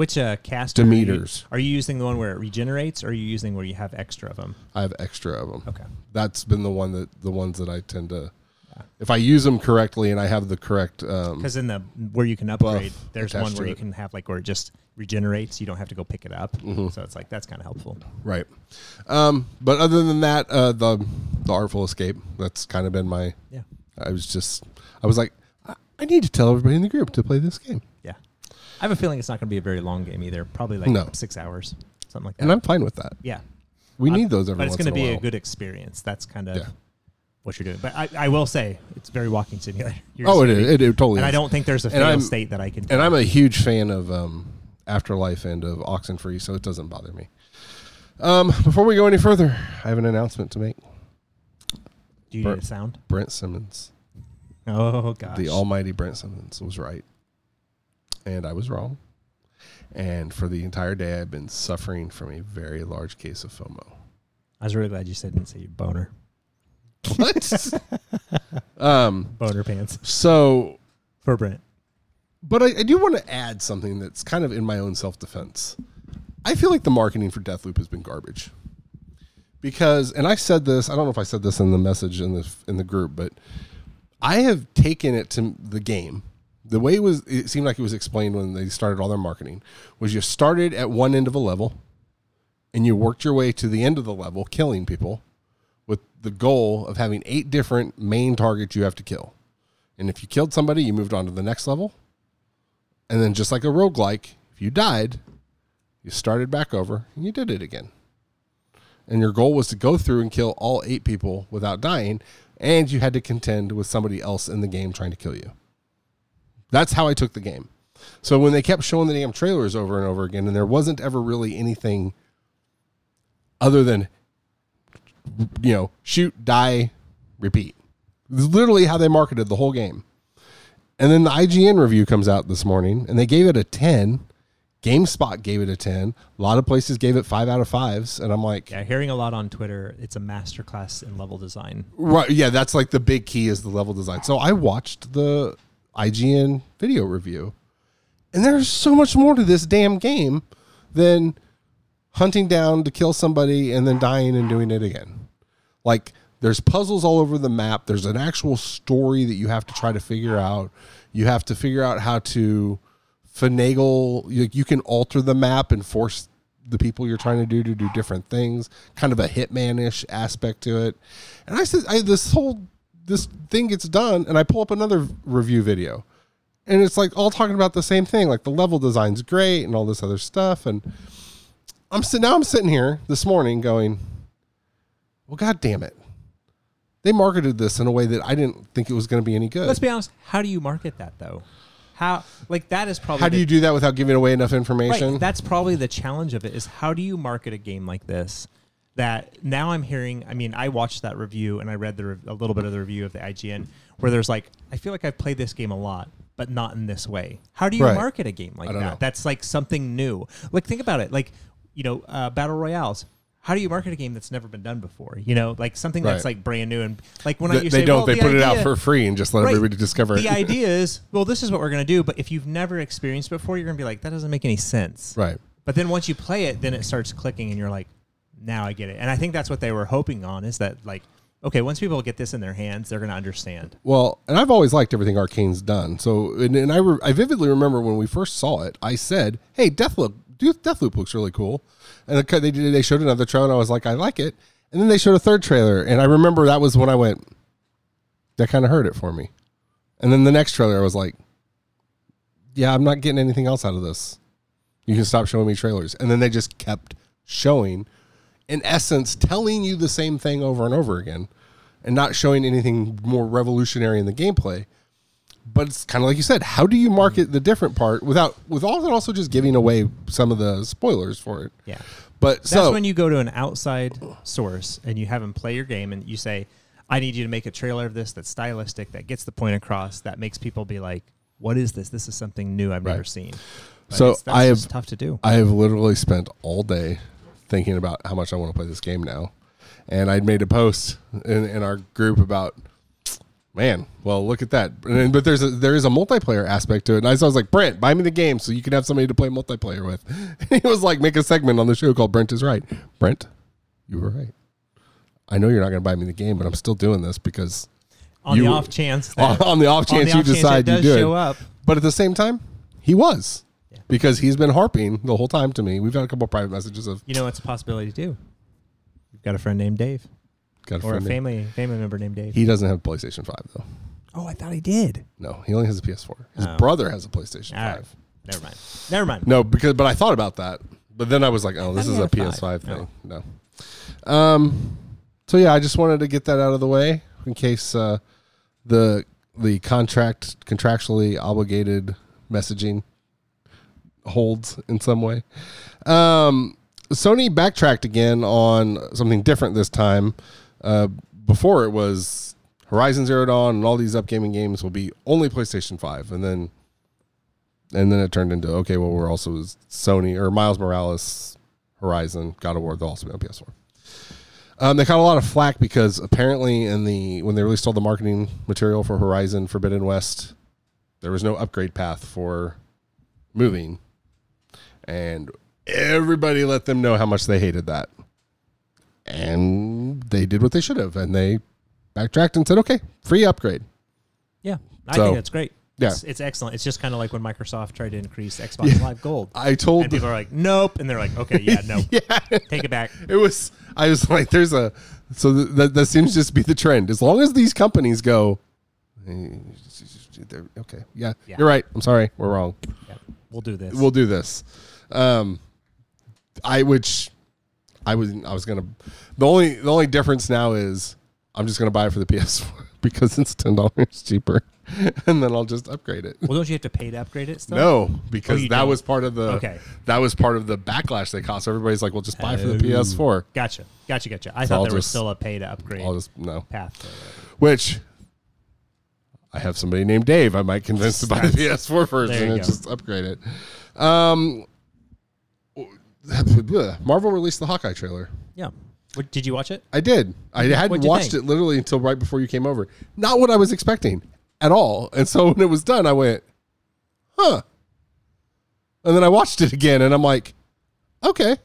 Speaker 2: Which uh, cast
Speaker 1: Demeters.
Speaker 2: Are you, are you using the one where it regenerates, or are you using where you have extra of them?
Speaker 1: I have extra of them.
Speaker 2: Okay.
Speaker 1: That's been the one that the ones that I tend to. If I use them correctly and I have the correct, um,
Speaker 2: Because in the where you can upgrade, there's one where you
Speaker 1: it.
Speaker 2: can have like where it just regenerates. You don't have to go pick it up.
Speaker 1: Mm-hmm.
Speaker 2: So it's like that's kind of helpful.
Speaker 1: right. Um, but other than that, uh, the the artful escape. That's kind of been my.
Speaker 2: Yeah.
Speaker 1: I was just, I was like, I, I need to tell everybody in the group to play this game,
Speaker 2: Yeah. I have a feeling it's not going to be a very long game either. Probably like
Speaker 1: No.
Speaker 2: six hours, something like that.
Speaker 1: and I'm fine with that.
Speaker 2: yeah.
Speaker 1: We need those every
Speaker 2: But it's
Speaker 1: once
Speaker 2: going to
Speaker 1: in
Speaker 2: be
Speaker 1: a
Speaker 2: a good experience. That's kind of
Speaker 1: Yeah.
Speaker 2: what you're doing. But I, I will say it's very walking simulator. *laughs* You're
Speaker 1: Oh, it
Speaker 2: just-
Speaker 1: is. It, it totally
Speaker 2: And I
Speaker 1: is.
Speaker 2: don't think there's a
Speaker 1: And
Speaker 2: fail
Speaker 1: I'm-
Speaker 2: state that I can.
Speaker 1: And I'm a huge fan of um, Afterlife and of Oxenfree, so it doesn't bother me. Um, before we go any further, I have an announcement to make.
Speaker 2: Do you need a sound?
Speaker 1: Brent Simmons,
Speaker 2: Oh gosh.
Speaker 1: the almighty Brent Simmons, was right, and I was wrong. And for the entire day, I've been suffering from a very large case of FOMO.
Speaker 2: I was really glad you said didn't say boner.
Speaker 1: What? *laughs* um.
Speaker 2: Boner pants
Speaker 1: So,
Speaker 2: for Brent.
Speaker 1: but I, I do want to add something that's kind of in my own self defense. I feel like the marketing for Deathloop has been garbage. Because, and I said this, I don't know if I said this in the message in the in the group, but I have taken it to the game. The way it was, it seemed like it was explained when they started all their marketing, was you started at one end of a level, and you worked your way to the end of the level, killing people, with the goal of having eight different main targets you have to kill. And if you killed somebody, you moved on to the next level. And then just like a roguelike, if you died, you started back over and you did it again. And your goal was to go through and kill all eight people without dying, and you had to contend with somebody else in the game trying to kill you. That's how I took the game. So when they kept showing the damn trailers over and over again, and there wasn't ever really anything other than, you know, shoot, die, repeat. It's literally how they marketed the whole game. And then the IGN review comes out this morning, and they gave it a 10. GameSpot gave it a 10. A lot of places gave it 5 out of 5s. And I'm like,
Speaker 2: Yeah, hearing a lot on Twitter. It's a masterclass in level design.
Speaker 1: Right. Yeah, that's like the big key is the level design. So I watched the IGN video review, and there's so much more to this damn game than hunting down to kill somebody and then dying and doing it again. Like there's puzzles all over the map. There's an actual story that you have to try to figure out. You have to figure out how to finagle. You, you can alter the map and force the people you're trying to do to do different things. Kind of a hitman-ish aspect to it. And I said, I, this whole this thing gets done, and I pull up another review video, and it's like all talking about the same thing. Like the level design's great and all this other stuff. And I'm sitting now. I'm sitting here this morning going, well, god damn it. They marketed this in a way that I didn't think it was going to be any good.
Speaker 2: Let's be honest. How do you market that though? How like that is probably
Speaker 1: How do
Speaker 2: the-
Speaker 1: you do that without giving away enough
Speaker 2: Right,
Speaker 1: information?
Speaker 2: that's probably the challenge of it is how do you market a game like this that now I'm hearing I mean I watched that review and I read the rev- a little bit of the review of the IGN where there's like I feel like I've played this game a lot but not in this way. How do you
Speaker 1: Right.
Speaker 2: market a game like that?
Speaker 1: know.
Speaker 2: That's like something new. Like think about it like you know uh, battle royales how do you market a game that's never been done before? You know, like something that's like brand new and like when I
Speaker 1: They,
Speaker 2: say,
Speaker 1: don't.
Speaker 2: well,
Speaker 1: they
Speaker 2: the
Speaker 1: put it out for free and just let
Speaker 2: Right.
Speaker 1: everybody discover it.
Speaker 2: the *laughs* idea is, well, this is what we're going to do. But if you've never experienced before, you're going to be like, that doesn't make any sense.
Speaker 1: right.
Speaker 2: But then once you play it, then it starts clicking, and you're like, now I get it. And I think that's what they were hoping on is that like, okay, once people get this in their hands, they're going to understand.
Speaker 1: Well, and I've always liked everything Arkane's done. So, and, and I, re- I vividly remember when we first saw it, I said, "Hey, Deathloop, Deathloop looks really cool." And they did, they showed another trailer, and I was like, "I like it." And then they showed a third trailer, and I remember that was when I went, "That kind of hurt it for me." And then the next trailer, I was like, "Yeah, I'm not getting anything else out of this. You can stop showing me trailers." And then they just kept showing, in essence, telling you the same thing over and over again and not showing anything more revolutionary in the gameplay. But it's kind of like you said, how do you market the different part without with all that also just giving away some of the spoilers for it?
Speaker 2: Yeah.
Speaker 1: But
Speaker 2: That's
Speaker 1: so
Speaker 2: when you go to an outside source and you have them play your game and you say, I need you to make a trailer of this that's stylistic, that gets the point across, that makes people be like, what is this? This is something new I've never seen. But
Speaker 1: So
Speaker 2: that's
Speaker 1: I have-
Speaker 2: tough to do.
Speaker 1: I have literally spent all day thinking about how much I want to play this game now. And I'd made a post in, in our group about man, well look at that. And, but there's a there is a multiplayer aspect to it. And I, so I was like, Brent, buy me the game so you can have somebody to play multiplayer with. And *laughs* he was like, make a segment on the show called Brent is right. Brent, you were right. I know you're not gonna buy me the game, but I'm still doing this because
Speaker 2: On
Speaker 1: you-
Speaker 2: the off chance
Speaker 1: on, *laughs*
Speaker 2: that,
Speaker 1: on the off chance
Speaker 2: the
Speaker 1: you
Speaker 2: chance
Speaker 1: decide you do
Speaker 2: show
Speaker 1: it.
Speaker 2: up.
Speaker 1: But at the same time, he was. Because he's been harping the whole time to me. We've had a couple of private messages of
Speaker 2: You know what's a possibility too? You've got a friend named Dave.
Speaker 1: got a
Speaker 2: or a
Speaker 1: friend named-
Speaker 2: family family member named Dave.
Speaker 1: He doesn't have a PlayStation 5 though.
Speaker 2: oh, I thought he did.
Speaker 1: No, he only has a PS4. His
Speaker 2: Oh.
Speaker 1: brother has a PlayStation
Speaker 2: All
Speaker 1: 5.
Speaker 2: right. Never mind. Never mind.
Speaker 1: No, because but I thought about that. But then I was like, oh, this
Speaker 2: thought
Speaker 1: is
Speaker 2: he
Speaker 1: a
Speaker 2: had a
Speaker 1: PS5
Speaker 2: five.
Speaker 1: thing. No. Um so yeah, I just wanted to get that out of the way. in case uh, the the contract contractually obligated messaging holds in some way. Um, Sony backtracked again on something different this time. Uh, before it was Horizon Zero Dawn and all these upcoming games will be only PlayStation Five, and then and then it turned into okay, well we're also Sony or Miles Morales, Horizon, God of War, they'll also be on PS4. Um, they got a lot of flack because apparently in the when they released all the marketing material for Horizon Forbidden West, there was no upgrade path for moving, and everybody let them know how much they hated that, and they did what they should have, and they backtracked and said, "Okay, free upgrade."
Speaker 2: Yeah, I
Speaker 1: So,
Speaker 2: think that's great.
Speaker 1: yeah.
Speaker 2: It's, it's excellent. It's just kind of like when Microsoft tried to increase *laughs* Xbox Live Gold.
Speaker 1: I told
Speaker 2: And people are like, nope. And they're like, okay, yeah, *laughs* no.
Speaker 1: yeah,
Speaker 2: Take it back.
Speaker 1: it was. I was like, "There's a." So th- that that seems just to be the trend. As long as these companies go, "Eh, they're- okay, yeah,
Speaker 2: Yeah.
Speaker 1: you're right. I'm sorry, we're wrong.
Speaker 2: Yeah, we'll do this.
Speaker 1: we'll do this. Um, I which I was I was gonna. The only the only difference now is I'm just gonna buy it for the *laughs* PS4 because it's ten dollars cheaper, *laughs* and then I'll just upgrade it.
Speaker 2: well, don't you have to pay to upgrade it still?
Speaker 1: No, because
Speaker 2: Oh,
Speaker 1: that
Speaker 2: don't.
Speaker 1: was part of the
Speaker 2: Okay.
Speaker 1: that was part of the backlash they caused. So everybody's like, "Well, just buy for the
Speaker 2: Oh.
Speaker 1: PS4."
Speaker 2: Gotcha. Gotcha. Gotcha. I
Speaker 1: So
Speaker 2: thought
Speaker 1: I'll
Speaker 2: there was still a pay to upgrade
Speaker 1: I'll just no.
Speaker 2: path.
Speaker 1: Which I have somebody named Dave. I might convince to buy the PS4 version and just upgrade it. Um, *laughs* Marvel released the Hawkeye trailer.
Speaker 2: Yeah. What, did you watch it?
Speaker 1: I did. I hadn't
Speaker 2: What'd you
Speaker 1: watched
Speaker 2: think?
Speaker 1: it literally until right before you came over. Not what I was expecting at all. And so when it was done, I went, huh. And then I watched it again and I'm like, okay.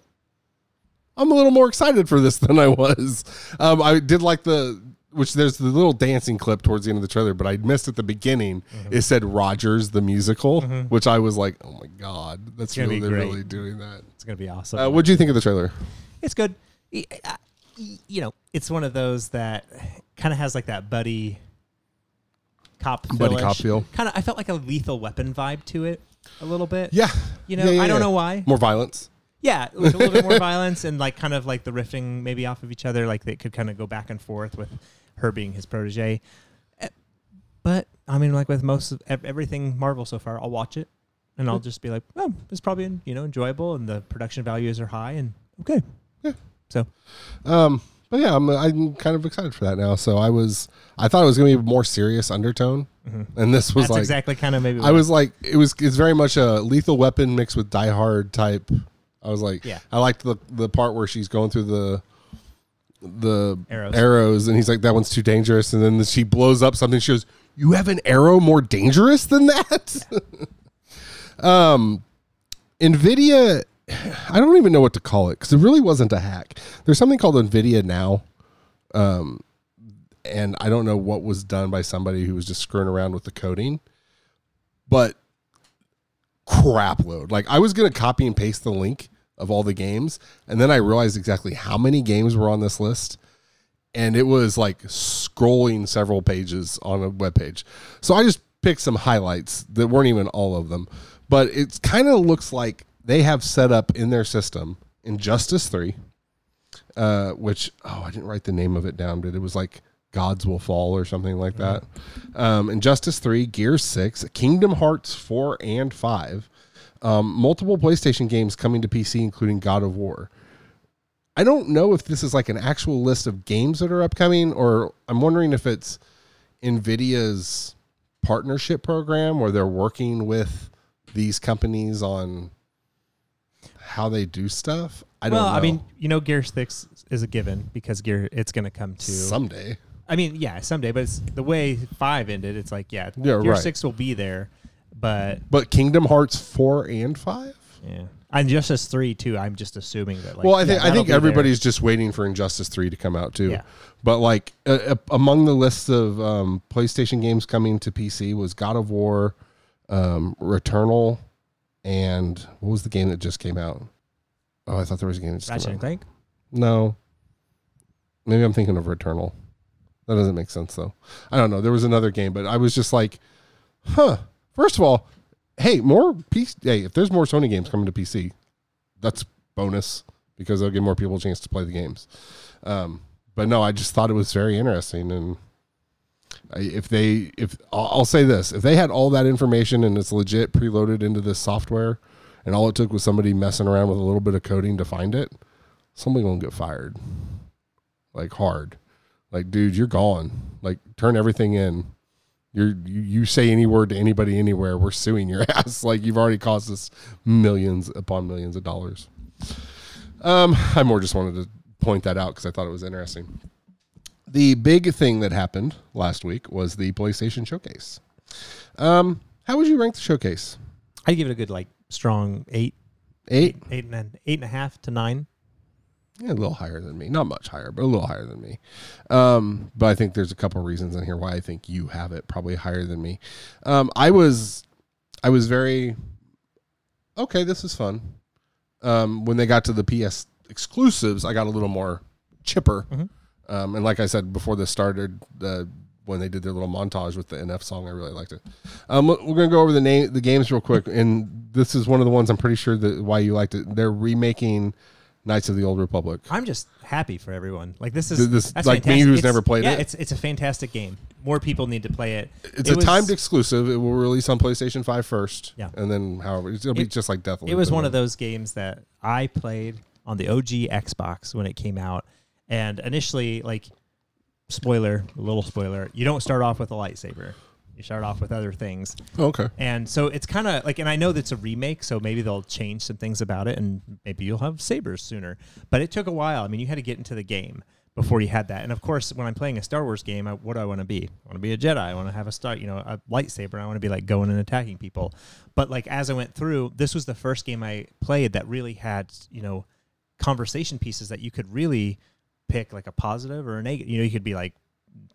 Speaker 1: I'm a little more excited for this *laughs* than I was. Um, I did like the, which there's the little dancing clip towards the end of the trailer, but I missed at the beginning.
Speaker 2: Mm-hmm.
Speaker 1: It said Rogers the musical, which I was like, oh my God, that's
Speaker 2: gonna
Speaker 1: really,
Speaker 2: be
Speaker 1: they're
Speaker 2: great.
Speaker 1: really doing that.
Speaker 2: It's going to be awesome.
Speaker 1: Uh, what do you think of the trailer?
Speaker 2: it's good. Uh, You know, it's one of those that kind of has like that buddy cop
Speaker 1: Buddy cop feel.
Speaker 2: Kind of, I felt like a lethal weapon vibe to it a little bit.
Speaker 1: Yeah.
Speaker 2: You know,
Speaker 1: Yeah, yeah,
Speaker 2: I don't
Speaker 1: yeah.
Speaker 2: know why.
Speaker 1: More violence.
Speaker 2: Yeah, like a little bit more *laughs* violence and like kind of like the riffing maybe off of each other, like they could kind of go back and forth with her being his protege. Eh, But I mean, like with most of everything Marvel so far, I'll watch it and I'll just be like, oh, it's probably you know enjoyable and the production values are high and okay.
Speaker 1: Yeah.
Speaker 2: So
Speaker 1: Um, but yeah, I'm I'm kind of excited for that now. So I was I thought it was going to be a more serious undertone, and this was
Speaker 2: that's
Speaker 1: like
Speaker 2: exactly kind of maybe.
Speaker 1: I was like it was it's very much a Lethal Weapon mixed with Die Hard type. I was like,
Speaker 2: Yeah.
Speaker 1: I liked the the part where she's going through the the
Speaker 2: Arrows.
Speaker 1: arrows, and he's like, that one's too dangerous, and then she blows up something. She goes, "You have an arrow more dangerous than that." *laughs* um, Nvidia, I don't even know what to call it because it really wasn't a hack. There's something called Nvidia now, um, and I don't know what was done by somebody who was just screwing around with the coding, but crap load. Like I was gonna copy and paste the link of all the games, and then I realized exactly how many games were on this list, and it was like scrolling several pages on a web page. So I just picked some highlights that weren't even all of them, but it kind of looks like they have set up in their system Injustice Three, uh, which oh I didn't write the name of it down, but it was like Gods Will Fall or something like that. Um, Injustice Three, Gear Six, Kingdom Hearts Four and Five, um, multiple PlayStation games coming to PC, including God of War. I don't know if this is like an actual list of games that are upcoming, or I'm wondering if it's Nvidia's partnership program where they're working with these companies on how they do stuff. I don't
Speaker 2: well,
Speaker 1: know.
Speaker 2: I mean, you know, Gear Six is a given because Gear it's going to come to.
Speaker 1: someday.
Speaker 2: I mean, yeah, someday, but it's the way five ended. It's like, yeah,
Speaker 1: Yeah,
Speaker 2: Gear
Speaker 1: right.
Speaker 2: Six will be there, but
Speaker 1: But Kingdom Hearts four and five.
Speaker 2: yeah, Injustice Three too. I'm just assuming that. Like,
Speaker 1: well, I
Speaker 2: yeah,
Speaker 1: think I
Speaker 2: that'll
Speaker 1: think
Speaker 2: be there.
Speaker 1: everybody's just waiting for Injustice Three to come out too.
Speaker 2: Yeah.
Speaker 1: But like uh, uh, among the lists of um, PlayStation games coming to PC was God of War, um, Returnal, and what was the game that just came out? Oh, I thought there was a game that just
Speaker 2: Ratchet
Speaker 1: came
Speaker 2: and
Speaker 1: out.
Speaker 2: Clank.
Speaker 1: No, maybe I'm thinking of Returnal. That doesn't make sense though. I don't know. There was another game, but I was just like, huh. First of all, hey, more PC. Hey, if there's more Sony games coming to PC, that's bonus because they'll give more people a chance to play the games. Um, but no, I just thought it was very interesting, and If they, if I'll I'll say this, if they had all that information and it's legit preloaded into this software, and all it took was somebody messing around with a little bit of coding to find it, somebody gonna get fired, like hard. Like, dude, you're gone. Like, turn everything in. You're you, you say any word to anybody anywhere, we're suing your *laughs* ass. Like you've already cost us millions upon millions of dollars. Um, I more just wanted to point that out because I thought it was interesting. The big thing that happened last week was the PlayStation Showcase. Um, how would you rank the showcase?
Speaker 2: I give it a good like strong eight,
Speaker 1: Eight,
Speaker 2: eight and then eight and a half to nine.
Speaker 1: Yeah, a little higher than me. Not much higher, but a little higher than me. Um, but I think there's a couple reasons in here why I think you have it probably higher than me. Um, I was, I was very okay. This is fun. Um, when they got to the PS exclusives, I got a little more chipper.
Speaker 2: Mhm.
Speaker 1: Um, and like I said before this started, uh, when they did their little montage with the NF song, I really liked it. Um, we're gonna go over the name, the games real quick, and this is one of the ones I'm pretty sure that why you liked it. They're remaking Knights of the Old Republic.
Speaker 2: I'm just happy for everyone. Like this is
Speaker 1: this-
Speaker 2: that's
Speaker 1: like me
Speaker 2: fantastic.
Speaker 1: who's
Speaker 2: It's-
Speaker 1: never played
Speaker 2: yeah,
Speaker 1: it?
Speaker 2: it's it's a fantastic game. More people need to play it.
Speaker 1: It's
Speaker 2: It
Speaker 1: a
Speaker 2: was-
Speaker 1: timed exclusive. It will release on PlayStation 5 first.
Speaker 2: Yeah.
Speaker 1: And then however it'll be
Speaker 2: It-
Speaker 1: just like Deathloop.
Speaker 2: It was one of those games that I played on the OG Xbox when it came out, and initially, like, spoiler, a little spoiler, you don't start off with a lightsaber. You start off with other things,
Speaker 1: Oh, okay.
Speaker 2: and so it's kind of like, and I know that's a remake, so maybe they'll change some things about it, and maybe you'll have sabers sooner. But it took a while. I mean, you had to get into the game before you had that. And of course, when I'm playing a Star Wars game, I, what do I want to be? I want to be a Jedi. I want to have a star, you know, a lightsaber. I want to be like going and attacking people. But like as I went through, this was the first game I played that really had, you know, conversation pieces that you could really pick like a positive or a negative. You know, you could be like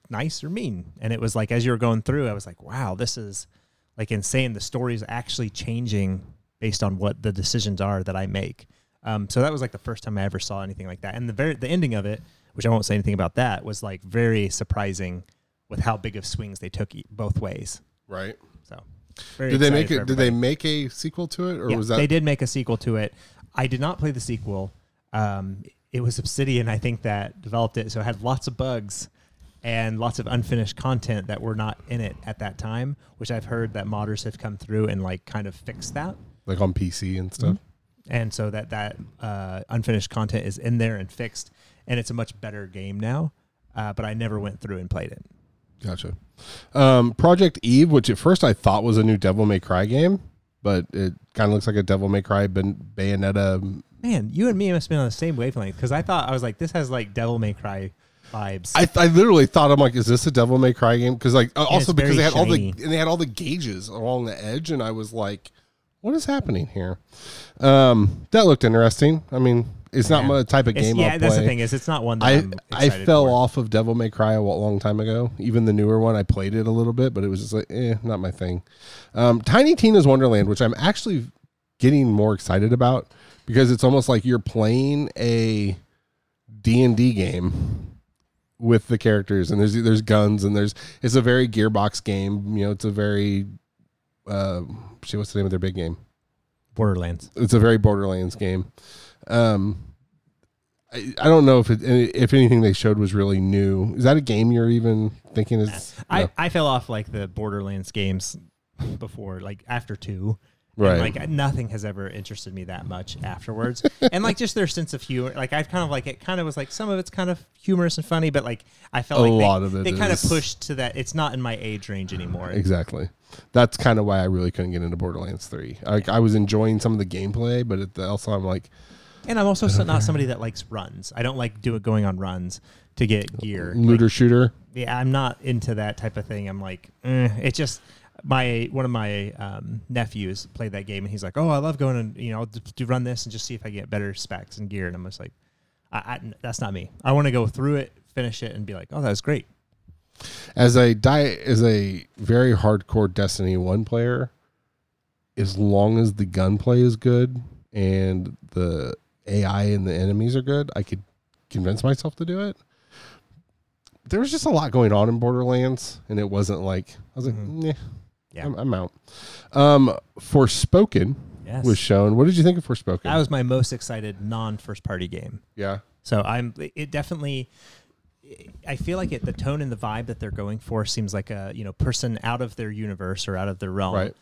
Speaker 2: nice or mean. And it was like as you were going through, I was like, wow, this is like insane. The story is actually changing based on what the decisions are that I make. Um, so that was like the first time I ever saw anything like that. And the very the ending of it, which I won't say anything about that, was like very surprising with how big of swings they took both ways.
Speaker 1: Right.
Speaker 2: So very
Speaker 1: Did they make it did they make a sequel to it or
Speaker 2: Yeah,
Speaker 1: was that
Speaker 2: they did make a sequel to it. I did not play the sequel. Um, it was Obsidian, I think, that developed it, so it had lots of bugs and lots of unfinished content that were not in it at that time. Which I've heard that modders have come through and like kind of fixed that,
Speaker 1: like on PC and stuff?
Speaker 2: and so that that uh, unfinished content is in there and fixed, and it's a much better game now. Uh, but I never went through and played it.
Speaker 1: Gotcha. Um, Project Eve, which at first I thought was a new Devil May Cry game, but it kind of looks like a Devil May Cry ben- Bayonetta.
Speaker 2: Man, you and me must have been on the same wavelength because I thought I was like, this has like Devil May Cry vibes.
Speaker 1: I, I literally thought I'm like, is this a Devil May Cry game? Because like uh, also because they had all the and they had all the gauges along the edge, and I was like, what is happening here? Um, that looked interesting. I mean, it's not
Speaker 2: Yeah.
Speaker 1: my type of
Speaker 2: It's-
Speaker 1: game.
Speaker 2: yeah, that's the thing is it's not one that
Speaker 1: I
Speaker 2: I'm
Speaker 1: I fell
Speaker 2: for.
Speaker 1: off of Devil May Cry a long time ago. Even the newer one, I played it a little bit, but it was just like, eh, not my thing. Um, Tiny Tina's Wonderland, which I'm actually getting more excited about because it's almost like you're playing a D and D game with the characters, and there's there's guns, and there's it's a very Gearbox game. You know, it's a very uh, shit. What's the name of their big game?
Speaker 2: Borderlands.
Speaker 1: it's a very Borderlands game. Um, I, I don't know if it, if anything they showed was really new. Is that a game you're even thinking is
Speaker 2: I,
Speaker 1: no.
Speaker 2: I fell off like the Borderlands games before, like after two. And,
Speaker 1: right?
Speaker 2: like nothing has ever interested me that much afterwards. *laughs* and like just their sense of humor. Like I've kind of like it kind of was like some of it's kind of humorous and funny, but like I felt
Speaker 1: A
Speaker 2: like they,
Speaker 1: lot of it
Speaker 2: they kind of
Speaker 1: is-
Speaker 2: pushed to that it's not in my age range anymore.
Speaker 1: exactly. That's kind of why I really couldn't get into Borderlands Three. Like I was enjoying some of the gameplay, but at the, also I'm like,
Speaker 2: And I'm also so- not *laughs* somebody that likes runs. I don't like do it going on runs to get gear. Like,
Speaker 1: looter shooter.
Speaker 2: yeah, I'm not into that type of thing. I'm like, eh, it just my one of my um, nephews played that game and he's like, oh, I love going and you know to, run this and just see if I get better specs and gear. And I'm just like, I, I, that's not me. I want to go through it, finish it, and be like, oh, that was great.
Speaker 1: As a die as a very hardcore Destiny One player, as long as the gunplay is good and the AI and the enemies are good, I could convince myself to do it. There was just a lot going on in Borderlands, and it wasn't like I was like,
Speaker 2: Mhm.
Speaker 1: "Nah,
Speaker 2: Yeah.
Speaker 1: I'm, I'm out." Um, Forspoken
Speaker 2: Yes,
Speaker 1: was shown. What did you think of Forspoken?
Speaker 2: that was my most excited non first party game.
Speaker 1: yeah,
Speaker 2: So I'm it definitely I feel like it. The tone and the vibe that they're going for seems like a you know person out of their universe or out of their realm,
Speaker 1: Right.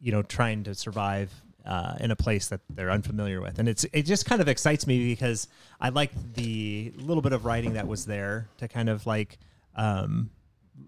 Speaker 2: you know, trying to survive uh, in a place that they're unfamiliar with, and it's it just kind of excites me because I like the little bit of writing that was there to kind of like um,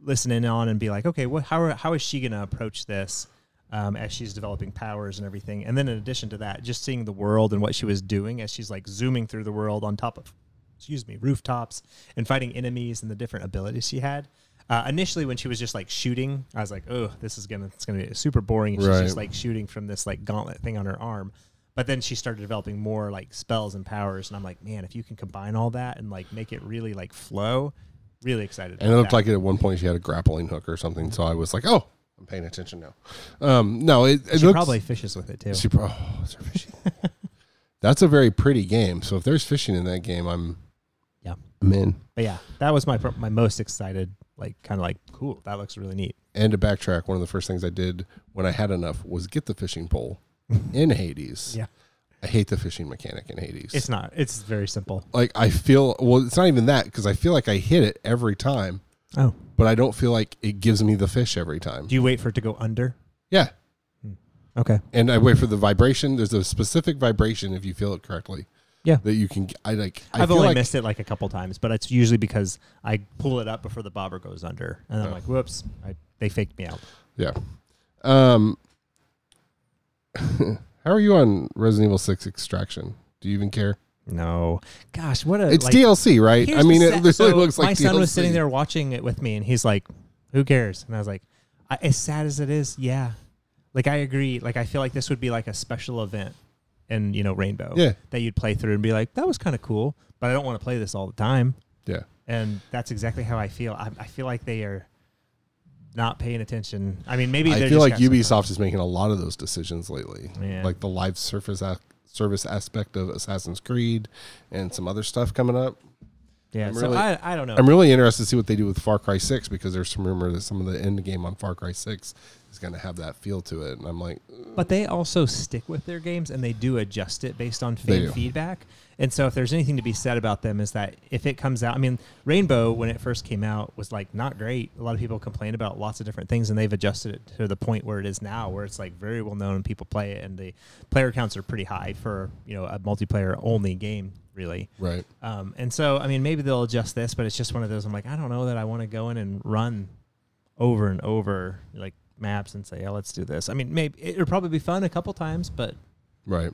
Speaker 2: listen in on and be like, okay, what how are, how is she going to approach this? Um, as she's developing powers and everything, and then in addition to that, just seeing the world and what she was doing as she's like zooming through the world on top of excuse me, rooftops and fighting enemies and the different abilities she had. Uh, initially, when she was just like shooting, I was like, "Oh, this is gonna it's gonna be super boring." And she's
Speaker 1: Right.
Speaker 2: just like shooting from this like gauntlet thing on her arm. But then she started developing more like spells and powers, and I'm like, man, if you can combine all that and like make it really like flow, really excited.
Speaker 1: And it looked
Speaker 2: that.
Speaker 1: like at one point she had a grappling hook or something. So I was like, oh, I'm paying attention now. Um, no, it, it
Speaker 2: she
Speaker 1: looks,
Speaker 2: probably fishes with it too.
Speaker 1: She pro- oh, is there fishing? *laughs* That's a very pretty game. So if there's fishing in that game, I'm
Speaker 2: Yeah.
Speaker 1: I'm in.
Speaker 2: But yeah, that was my my most excited. Like, kind of like, cool. That looks really neat.
Speaker 1: And to backtrack, one of the first things I did when I had enough was get the fishing pole *laughs* in Hades.
Speaker 2: Yeah.
Speaker 1: I hate the fishing mechanic in Hades.
Speaker 2: It's not. It's very simple.
Speaker 1: like I feel well. It's not even that because I feel like I hit it every time,
Speaker 2: Oh,
Speaker 1: but I don't feel like it gives me the fish every time.
Speaker 2: do you wait for it to go under?
Speaker 1: yeah,
Speaker 2: Okay.
Speaker 1: and I wait for the vibration. There's a specific vibration if you feel it correctly.
Speaker 2: Yeah.
Speaker 1: that you can. I like. I
Speaker 2: I've only
Speaker 1: like,
Speaker 2: missed it like a couple times, but it's usually because I pull it up before the bobber goes under, and I'm
Speaker 1: Oh.
Speaker 2: like, "Whoops!" I, they faked me out.
Speaker 1: Yeah. Um. *laughs* how are you on Resident Evil Six Extraction? Do you even care?
Speaker 2: No, gosh, what a
Speaker 1: It's
Speaker 2: like,
Speaker 1: DLC, right? I mean, it literally
Speaker 2: so
Speaker 1: looks like
Speaker 2: my son was sitting there watching it with me, and he's like, "Who cares?" And I was like, I, "As sad as it is, yeah." Like I agree. Like I feel like this would be like a special event and you know Rainbow,
Speaker 1: Yeah.
Speaker 2: that you'd play through and be like, "That was kind of cool," but I don't want to play this all the time.
Speaker 1: Yeah.
Speaker 2: and that's exactly how I feel. I, I feel like they are not paying attention. I mean, maybe
Speaker 1: I feel like Ubisoft is making a lot of those decisions lately,
Speaker 2: Yeah.
Speaker 1: like the live surface ac- service aspect of Assassin's Creed and some other stuff coming up.
Speaker 2: Yeah,
Speaker 1: I'm
Speaker 2: so
Speaker 1: really-
Speaker 2: I, I don't know.
Speaker 1: I'm really interested to see what they do with Far Cry Six because there's some rumor that some of the end game on Far Cry Six is going to have that feel to it, and I'm like,
Speaker 2: but they also stick with their games and they do adjust it based on fan feedback. And so if there's anything to be said about them is that if it comes out, I mean, Rainbow when it first came out was like not great. A lot of people complained about lots of different things, and they've adjusted it to the point where it is now, where it's like very well known and people play it, and the player counts are pretty high for you know a multiplayer only game, really.
Speaker 1: right,
Speaker 2: Um, and so, I mean, maybe they'll adjust this, but it's just one of those. I'm like, I don't know that I want to go in and run over and over like maps and say, "Oh, let's do this." I mean, maybe it'll probably be fun a couple times, but
Speaker 1: right.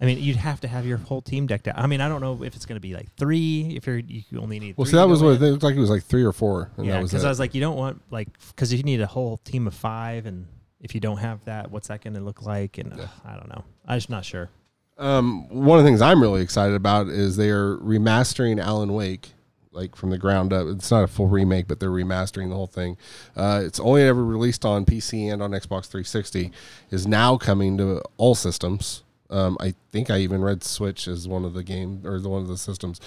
Speaker 2: I mean, you'd have to have your whole team decked out. I mean, I don't know if it's going to be like three. If you're, you only need.
Speaker 1: Well, see, that was what it looked like. It was like three or four, and
Speaker 2: Yeah,
Speaker 1: that was
Speaker 2: because
Speaker 1: it.
Speaker 2: I was like, you don't want like because you need a whole team of five, and if you don't have that, what's that going to look like? And
Speaker 1: Yeah.
Speaker 2: uh, I don't know. I'm just not sure.
Speaker 1: Um, one of the things I'm really excited about is they are remastering Alan Wake, like from the ground up. It's not a full remake, but they're remastering the whole thing. Uh, it's only ever released on PC and on Xbox 360. Is now coming to all systems. Um, I think I even read Switch as one of the game or the one of the systems.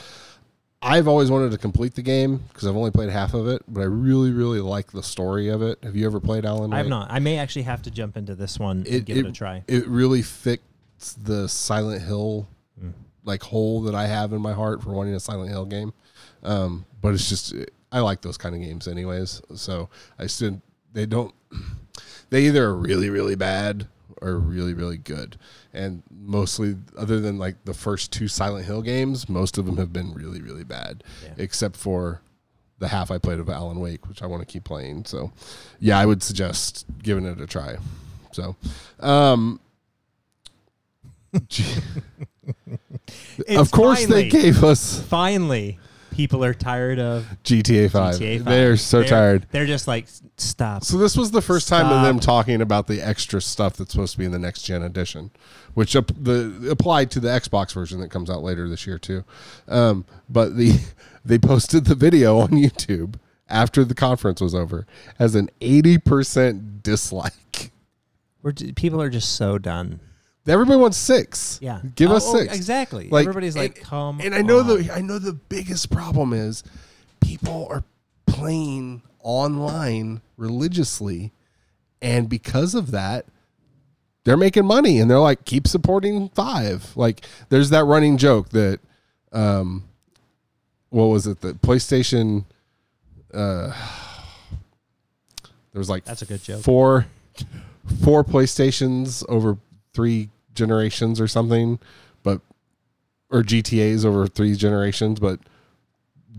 Speaker 1: I've always wanted to complete the game because I've only played half of it, but I really, really like the story of it. Have you ever played Alan?
Speaker 2: I have not. I may actually have to jump into this one and give it, a try.
Speaker 1: It really fits the Silent Hill
Speaker 2: Mm.
Speaker 1: like hole that I have in my heart for wanting a Silent Hill game. Um, but it's just I like those kind of games anyways. So I still they don't *clears throat* they either are really really bad or really really good. And mostly other than like the first two Silent Hill games, most of them have been really really bad
Speaker 2: Yeah.
Speaker 1: except for the half I played of Alan Wake, which I want to keep playing. So, yeah, I would suggest giving it a try. So, um, *laughs* *laughs* of course,
Speaker 2: finally-
Speaker 1: they gave us
Speaker 2: Finally, people are tired of
Speaker 1: GTA Five.
Speaker 2: GTA 5.
Speaker 1: They're so tired.
Speaker 2: They're just like, stop.
Speaker 1: So this was the first time of
Speaker 2: Stop.
Speaker 1: them talking about the extra stuff that's supposed to be in the next gen edition, which up, the applied to the Xbox version that comes out later this year too. Um, but the *laughs* they posted the video on YouTube after the conference was over as an eighty percent dislike.
Speaker 2: We're j- people are just so done.
Speaker 1: Everybody wants six.
Speaker 2: Yeah,
Speaker 1: give
Speaker 2: Oh,
Speaker 1: us
Speaker 2: oh,
Speaker 1: six.
Speaker 2: exactly.
Speaker 1: Like,
Speaker 2: Everybody's like,
Speaker 1: and-
Speaker 2: come.
Speaker 1: And I know
Speaker 2: on.
Speaker 1: the I know the biggest problem is people are playing online religiously, and because of that, they're making money, and they're like, keep supporting five. Like, there's that running joke that, um, what was it? The PlayStation uh, there was like
Speaker 2: That's a good joke.
Speaker 1: four four PlayStations over three generations or something, but or GTA's over three generations, but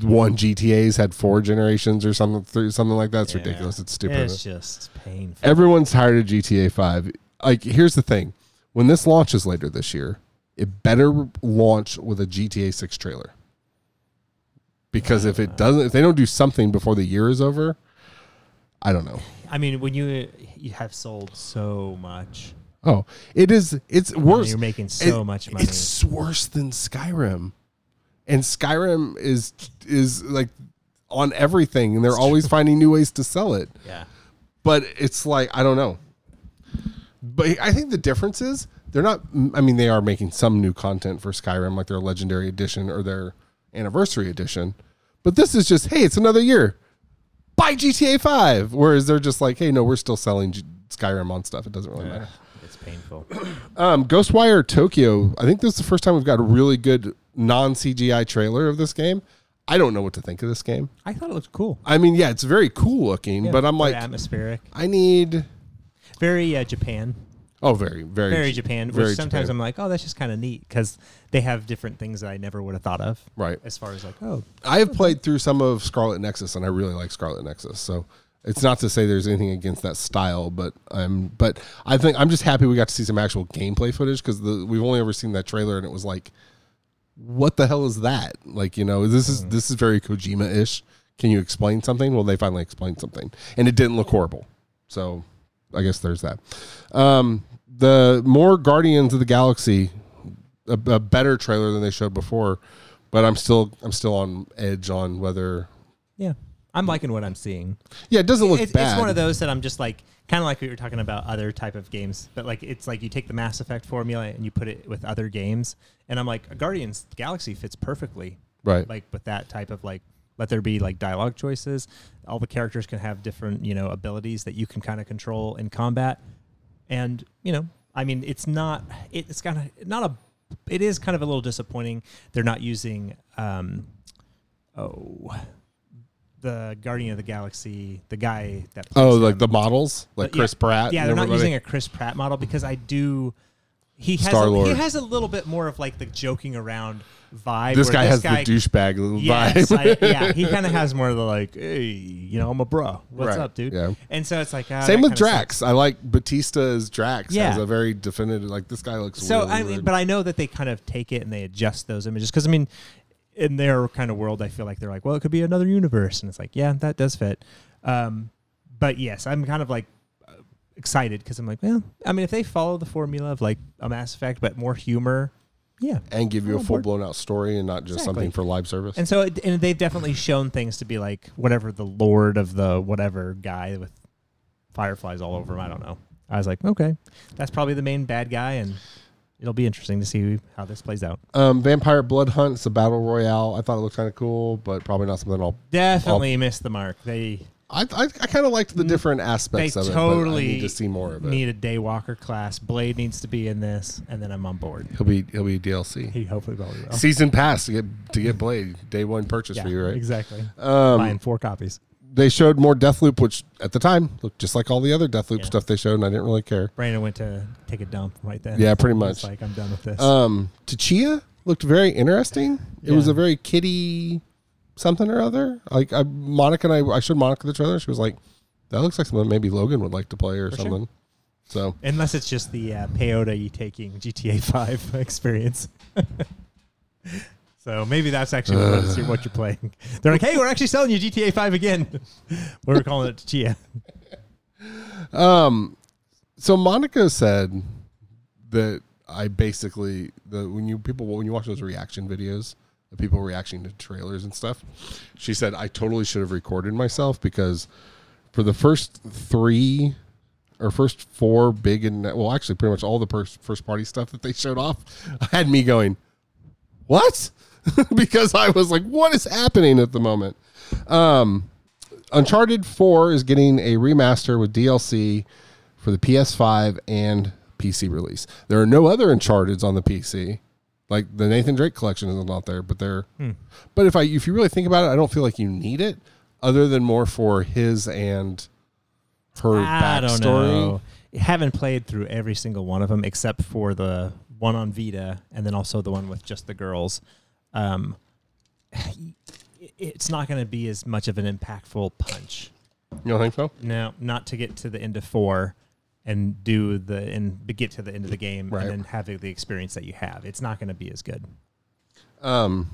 Speaker 1: one GTA's had four generations or something three, something like that. It's
Speaker 2: Yeah.
Speaker 1: ridiculous. It's stupid.
Speaker 2: It's just painful.
Speaker 1: Everyone's tired of GTA 5. Like, here's the thing when this launches later this year, it better launch with a GTA 6 trailer. Because if it ah. doesn't, if they don't do something before the year is over, I don't know.
Speaker 2: I mean, when you you have sold so much,
Speaker 1: Oh, it is, it's worse.
Speaker 2: you're making so
Speaker 1: It-
Speaker 2: much money.
Speaker 1: It's worse than Skyrim. And Skyrim is, is like on everything, and they're always finding new ways to sell it.
Speaker 2: yeah,
Speaker 1: but it's like I don't know. But I think the difference is they're not. I mean, they are making some new content for Skyrim, like their Legendary Edition or their Anniversary Edition. But this is just, hey, it's another year. Buy GTA Five. Whereas they're just like, hey, no, we're still selling G- Skyrim on stuff. It doesn't really matter.
Speaker 2: It's painful.
Speaker 1: Um, Ghostwire Tokyo. I think this is the first time we've got a really good non CGI trailer of this game. I don't know what to think of this game.
Speaker 2: I thought it looked cool.
Speaker 1: I mean, yeah, it's very cool looking, but I'm
Speaker 2: Very
Speaker 1: like,
Speaker 2: atmospheric,
Speaker 1: I need.
Speaker 2: very uh, Japan,
Speaker 1: Oh, very, very,
Speaker 2: very Japan. Which sometimes
Speaker 1: Japan.
Speaker 2: I'm like, oh, that's just kind of neat because they have different things that I never would have thought of.
Speaker 1: Right.
Speaker 2: As far as like, oh,
Speaker 1: I have played through some of Scarlet Nexus, and I really like Scarlet Nexus. So it's not to say there's anything against that style, but I'm, but I think I'm just happy we got to see some actual gameplay footage because we've only ever seen that trailer, and it was like, what the hell is that? Like, you know, this is this is very Kojima ish. Can you explain something? Well, they finally explained something, and it didn't look horrible. So I guess there's that. Um, the more Guardians of the Galaxy, a, a better trailer than they showed before, but I'm still I'm still on edge on whether.
Speaker 2: yeah, I'm liking what I'm seeing.
Speaker 1: Yeah, it doesn't look
Speaker 2: it's,
Speaker 1: bad.
Speaker 2: it's one of those that I'm just like kind of like we were talking about other type of games, but like it's like you take the Mass Effect formula and you put it with other games, and I'm like Guardians Galaxy fits perfectly
Speaker 1: right.
Speaker 2: like with that type of like let there be like dialogue choices. All the characters can have different you know abilities that you can kind of control in combat, and you know I mean it's not it, it's kind of not a it is kind of a little disappointing they're not using um oh the Guardian of the Galaxy the guy that
Speaker 1: oh, like
Speaker 2: him.
Speaker 1: the models, like
Speaker 2: But yeah,
Speaker 1: Chris Pratt.
Speaker 2: Yeah, they're not using a Chris Pratt model because I do. He has a, he has a little bit more of like the joking around vibe.
Speaker 1: This guy has
Speaker 2: guy,
Speaker 1: the douchebag little
Speaker 2: Yes,
Speaker 1: vibe.
Speaker 2: I, *laughs* yeah, he kind of has more of the like, hey, you know, I'm a bro. What's
Speaker 1: Right,
Speaker 2: up, dude?
Speaker 1: yeah.
Speaker 2: And so it's like ah,
Speaker 1: Same with Drax. I like Bautista as Drax.
Speaker 2: Yeah.
Speaker 1: has a very definitive. Like this guy looks.
Speaker 2: So
Speaker 1: really
Speaker 2: I mean, but I know that they kind of take it and they adjust those images because I mean, in their kind of world, I feel like they're like, well, it could be another universe, and it's like, yeah, that does fit. Um, but yes, I'm kind of like excited because I'm like, well, I mean, if they follow the formula of like a Mass Effect but more humor, yeah,
Speaker 1: and give you a full blown out story and not just
Speaker 2: Exactly.
Speaker 1: something for live service.
Speaker 2: And so, it, and they've definitely shown things to be like whatever the Lord of the whatever guy with fireflies all over him. I don't know. I was like, okay, that's probably the main bad guy, and it'll be interesting to see how this plays out.
Speaker 1: um, Vampire Blood Hunt. It's a battle royale. I thought it looked kind of cool, but probably not something I'll.
Speaker 2: Definitely missed the mark. They
Speaker 1: I I, I kind of liked the different
Speaker 2: they
Speaker 1: aspects of it.
Speaker 2: totally
Speaker 1: but I need to see more of it.
Speaker 2: need a Daywalker class. Blade needs to be in this, and then I'm on board.
Speaker 1: He'll be he'll be DLC.
Speaker 2: He hopefully will.
Speaker 1: Season pass to get to get Blade day one purchase
Speaker 2: yeah,
Speaker 1: for you, right?
Speaker 2: exactly.
Speaker 1: Um,
Speaker 2: Buying four copies.
Speaker 1: They showed more Deathloop, which at the time looked just like all the other Deathloop
Speaker 2: Yeah.
Speaker 1: stuff they showed, and I didn't really care.
Speaker 2: Brandon went to take a dump right then.
Speaker 1: Yeah, pretty much.
Speaker 2: like I'm done with this.
Speaker 1: Um, Tchia looked very interesting. It was a very kitty something or other. Like I, Monica and I, I showed Monica the trailer. She was like, "That looks like something maybe Logan would like to play or
Speaker 2: For sure.
Speaker 1: something." So
Speaker 2: Unless it's just the uh, peyote you taking GTA 5 *laughs* experience. *laughs* so maybe that's actually what, you're, what you're playing. *laughs* They're like, hey, we're actually selling you GTA 5 again. *laughs* we're calling it Tchia. *laughs*
Speaker 1: Um, so Monica said that I basically the when you people when you watch those reaction videos of people reacting to trailers and stuff, she said I totally should have recorded myself because for the first three or first four big and well actually pretty much all the pers- first party stuff that they showed off I had me going what *laughs* because I was like what is happening at the moment. Um, Uncharted 4 is getting a remaster with DLC for the PS5 and PC release. There are no other Uncharted's on the PC. Like the Nathan Drake collection is not there, but they're
Speaker 2: Hmm.
Speaker 1: but if I if you really think about it, I don't feel like you need it other than more for his and her
Speaker 2: I don't
Speaker 1: backstory.
Speaker 2: know. Haven't played through every single one of them except for the one on Vita and then also the one with just the girls. Um, it's not going to be as much of an impactful punch.
Speaker 1: You don't think so?
Speaker 2: No, not to get to the end of four and do the and get to the end of the game
Speaker 1: Right.
Speaker 2: and then have the experience that you have. It's not going to be as good.
Speaker 1: Um,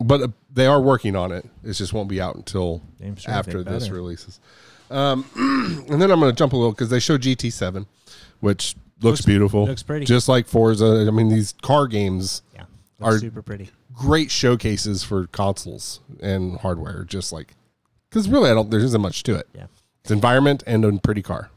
Speaker 1: but uh, they are working on it. It just won't be out until
Speaker 2: sure
Speaker 1: after this releases. Um, *clears throat* and then I'm going to jump a little because they show GT7, which looks,
Speaker 2: Looks-
Speaker 1: beautiful,
Speaker 2: looks pretty.
Speaker 1: just like Forza. I mean, these car games
Speaker 2: Yeah,
Speaker 1: Are-
Speaker 2: super pretty.
Speaker 1: great showcases for consoles and hardware. Just like because really, I don't. There isn't much to it.
Speaker 2: Yeah.
Speaker 1: It's environment and a pretty car.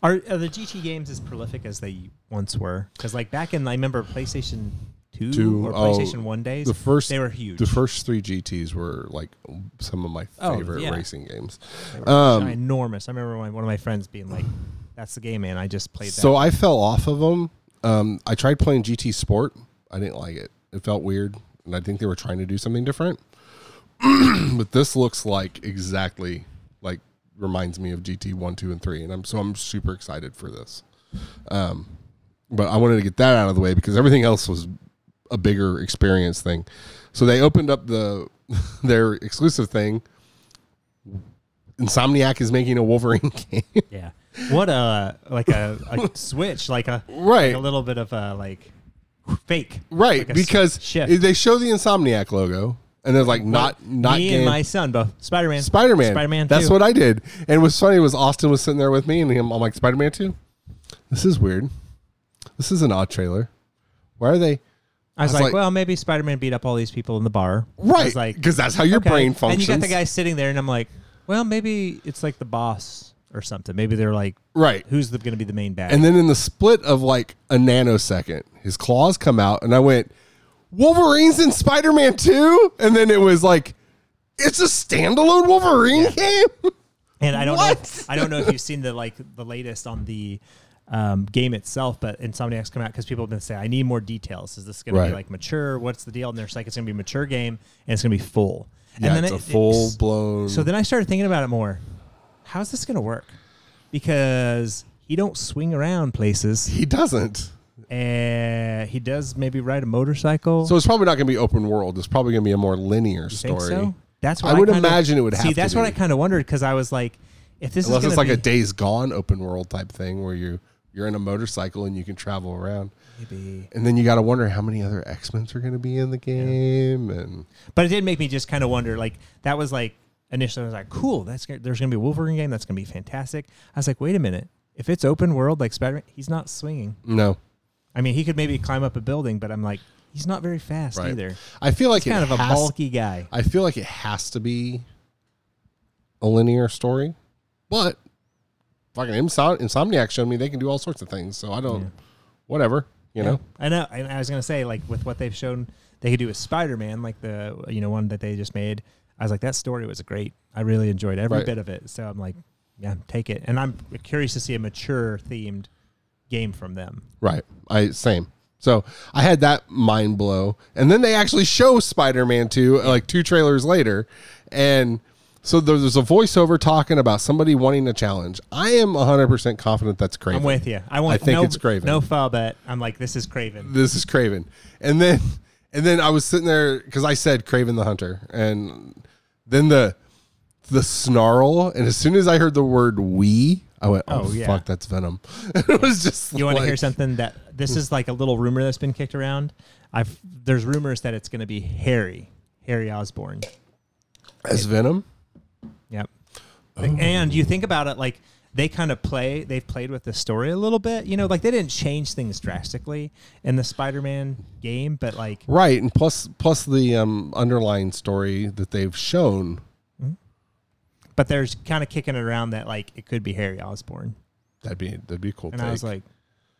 Speaker 2: Are, are the GT games as prolific as they once were? Because like back in, I remember PlayStation Two,
Speaker 1: Two,
Speaker 2: or
Speaker 1: oh,
Speaker 2: PlayStation One days.
Speaker 1: The first,
Speaker 2: they were huge.
Speaker 1: the first three GTS were like some of my
Speaker 2: Oh,
Speaker 1: favorite
Speaker 2: yeah.
Speaker 1: racing games.
Speaker 2: They were
Speaker 1: um,
Speaker 2: ginormous. I remember my, one of my friends being like, "That's the game, man. I just played that."
Speaker 1: So I fell off of them. Um, I tried playing GT Sport. I didn't like it. It felt weird, and I think they were trying to do something different. *clears throat* but this looks like exactly like reminds me of GT one, two, and three, and I'm so I'm super excited for this. Um, but I wanted to get that out of the way because everything else was a bigger experience thing. So they opened up the *laughs* their exclusive thing. Insomniac is making a Wolverine *laughs* game.
Speaker 2: yeah. What a like a, a *laughs* switch, like a
Speaker 1: right.
Speaker 2: like a little bit of a like fake.
Speaker 1: Right,
Speaker 2: Like
Speaker 1: because
Speaker 2: shift.
Speaker 1: they show the Insomniac logo, and they're like, not not
Speaker 2: me
Speaker 1: game.
Speaker 2: and my son, both Spider Man.
Speaker 1: Spider Man.
Speaker 2: Spider Man.
Speaker 1: That's what I did. And what's funny was Austin was sitting there with me, and him. I'm like, Spider Man two. This is weird. This is an odd trailer. Why are they
Speaker 2: I was,
Speaker 1: I was
Speaker 2: like,
Speaker 1: like-
Speaker 2: well, maybe Spider Man beat up all these people in the bar.
Speaker 1: Right?
Speaker 2: like,
Speaker 1: Because that's how your
Speaker 2: okay.
Speaker 1: brain functions.
Speaker 2: And you got the guy sitting there, and I'm like, well, maybe it's like the boss or something. Maybe they're like,
Speaker 1: right.
Speaker 2: who's the, going to be the main bad?
Speaker 1: And then in the split of like a nanosecond, his claws come out, and I went, Wolverine's in Spider Man 2? And then it was like, it's a standalone Wolverine game? *laughs*
Speaker 2: And I don't know. If, I don't know if you've seen the like the latest on the um, game itself, but Insomniac's come out because people have been saying, "I need more details. Is this going to be like mature? What's the deal?" And they're like, "It's going to be a mature game and it's going to be full."
Speaker 1: yeah,
Speaker 2: and then
Speaker 1: it's
Speaker 2: it-
Speaker 1: a full blown.
Speaker 2: So then I started thinking about it more. How's this going to work? Because he don't swing around places,
Speaker 1: he doesn't.
Speaker 2: And he does maybe ride a motorcycle.
Speaker 1: So it's probably not going to be open world. It's probably going to be a more linear story.
Speaker 2: so? That's what
Speaker 1: I would
Speaker 2: kinda-
Speaker 1: imagine it would
Speaker 2: See,
Speaker 1: have to
Speaker 2: that's what
Speaker 1: be.
Speaker 2: I kind of wondered because I was like, if this
Speaker 1: Unless
Speaker 2: is
Speaker 1: it's like
Speaker 2: to
Speaker 1: a Days Gone open world type thing where you you're in a motorcycle and you can travel around,
Speaker 2: maybe
Speaker 1: and then you got to wonder how many other X Men are going to be in the game, and
Speaker 2: But it did make me just kind of wonder. Like that was like initially I was like, cool. That's there's gonna be a Wolverine game. That's gonna be fantastic. I was like, wait a minute. If it's open world like Spider, Man, he's not swinging.
Speaker 1: no,
Speaker 2: I mean, he could maybe climb up a building, but I'm like, he's not very fast
Speaker 1: Right.
Speaker 2: either.
Speaker 1: I feel like
Speaker 2: He's kind
Speaker 1: it
Speaker 2: of a
Speaker 1: has-
Speaker 2: bulky guy.
Speaker 1: I feel like it has to be a linear story, but fucking Insom- Insomniac showed me they can do all sorts of things. So I don't, whatever, you know.
Speaker 2: I know. And I was gonna say like with what they've shown they could do with Spider Man, like the you know one that they just made. I was like, that story was great. I really enjoyed every
Speaker 1: Right.
Speaker 2: bit of it. So I'm like, yeah, take it. And I'm curious to see a mature themed game from them.
Speaker 1: Right. I same. So I had that mind blow, and then they actually show Spider Man two uh, like two trailers later, and so there- there's a voiceover talking about somebody wanting a challenge. I am 100 percent confident that's Kraven.
Speaker 2: I'm with you. I want.
Speaker 1: I think
Speaker 2: no,
Speaker 1: it's Kraven.
Speaker 2: No foul bet. I'm like, this is Kraven.
Speaker 1: This is Kraven, and then and then I was sitting there because I said Kraven the Hunter, and then the the snarl, and as soon as I heard the word "we," I went, "Oh,
Speaker 2: Oh, yeah.
Speaker 1: fuck, that's Venom." *laughs* it was just
Speaker 2: You want to hear something that this is like a little rumor that's been kicked around. I've there's rumors that it's going to be Harry, Harry Osborn.
Speaker 1: as Venom.
Speaker 2: Yep. And you think about it, like they kind of play. They've played with the story a little bit. You know, like they didn't change things drastically in the Spider-Man game, but like
Speaker 1: Right, and plus plus the um, underlying story that they've shown.
Speaker 2: But there's kind of kicking it around that like it could be Harry Osborn.
Speaker 1: That'd be that'd be cool.
Speaker 2: And
Speaker 1: take.
Speaker 2: I was like,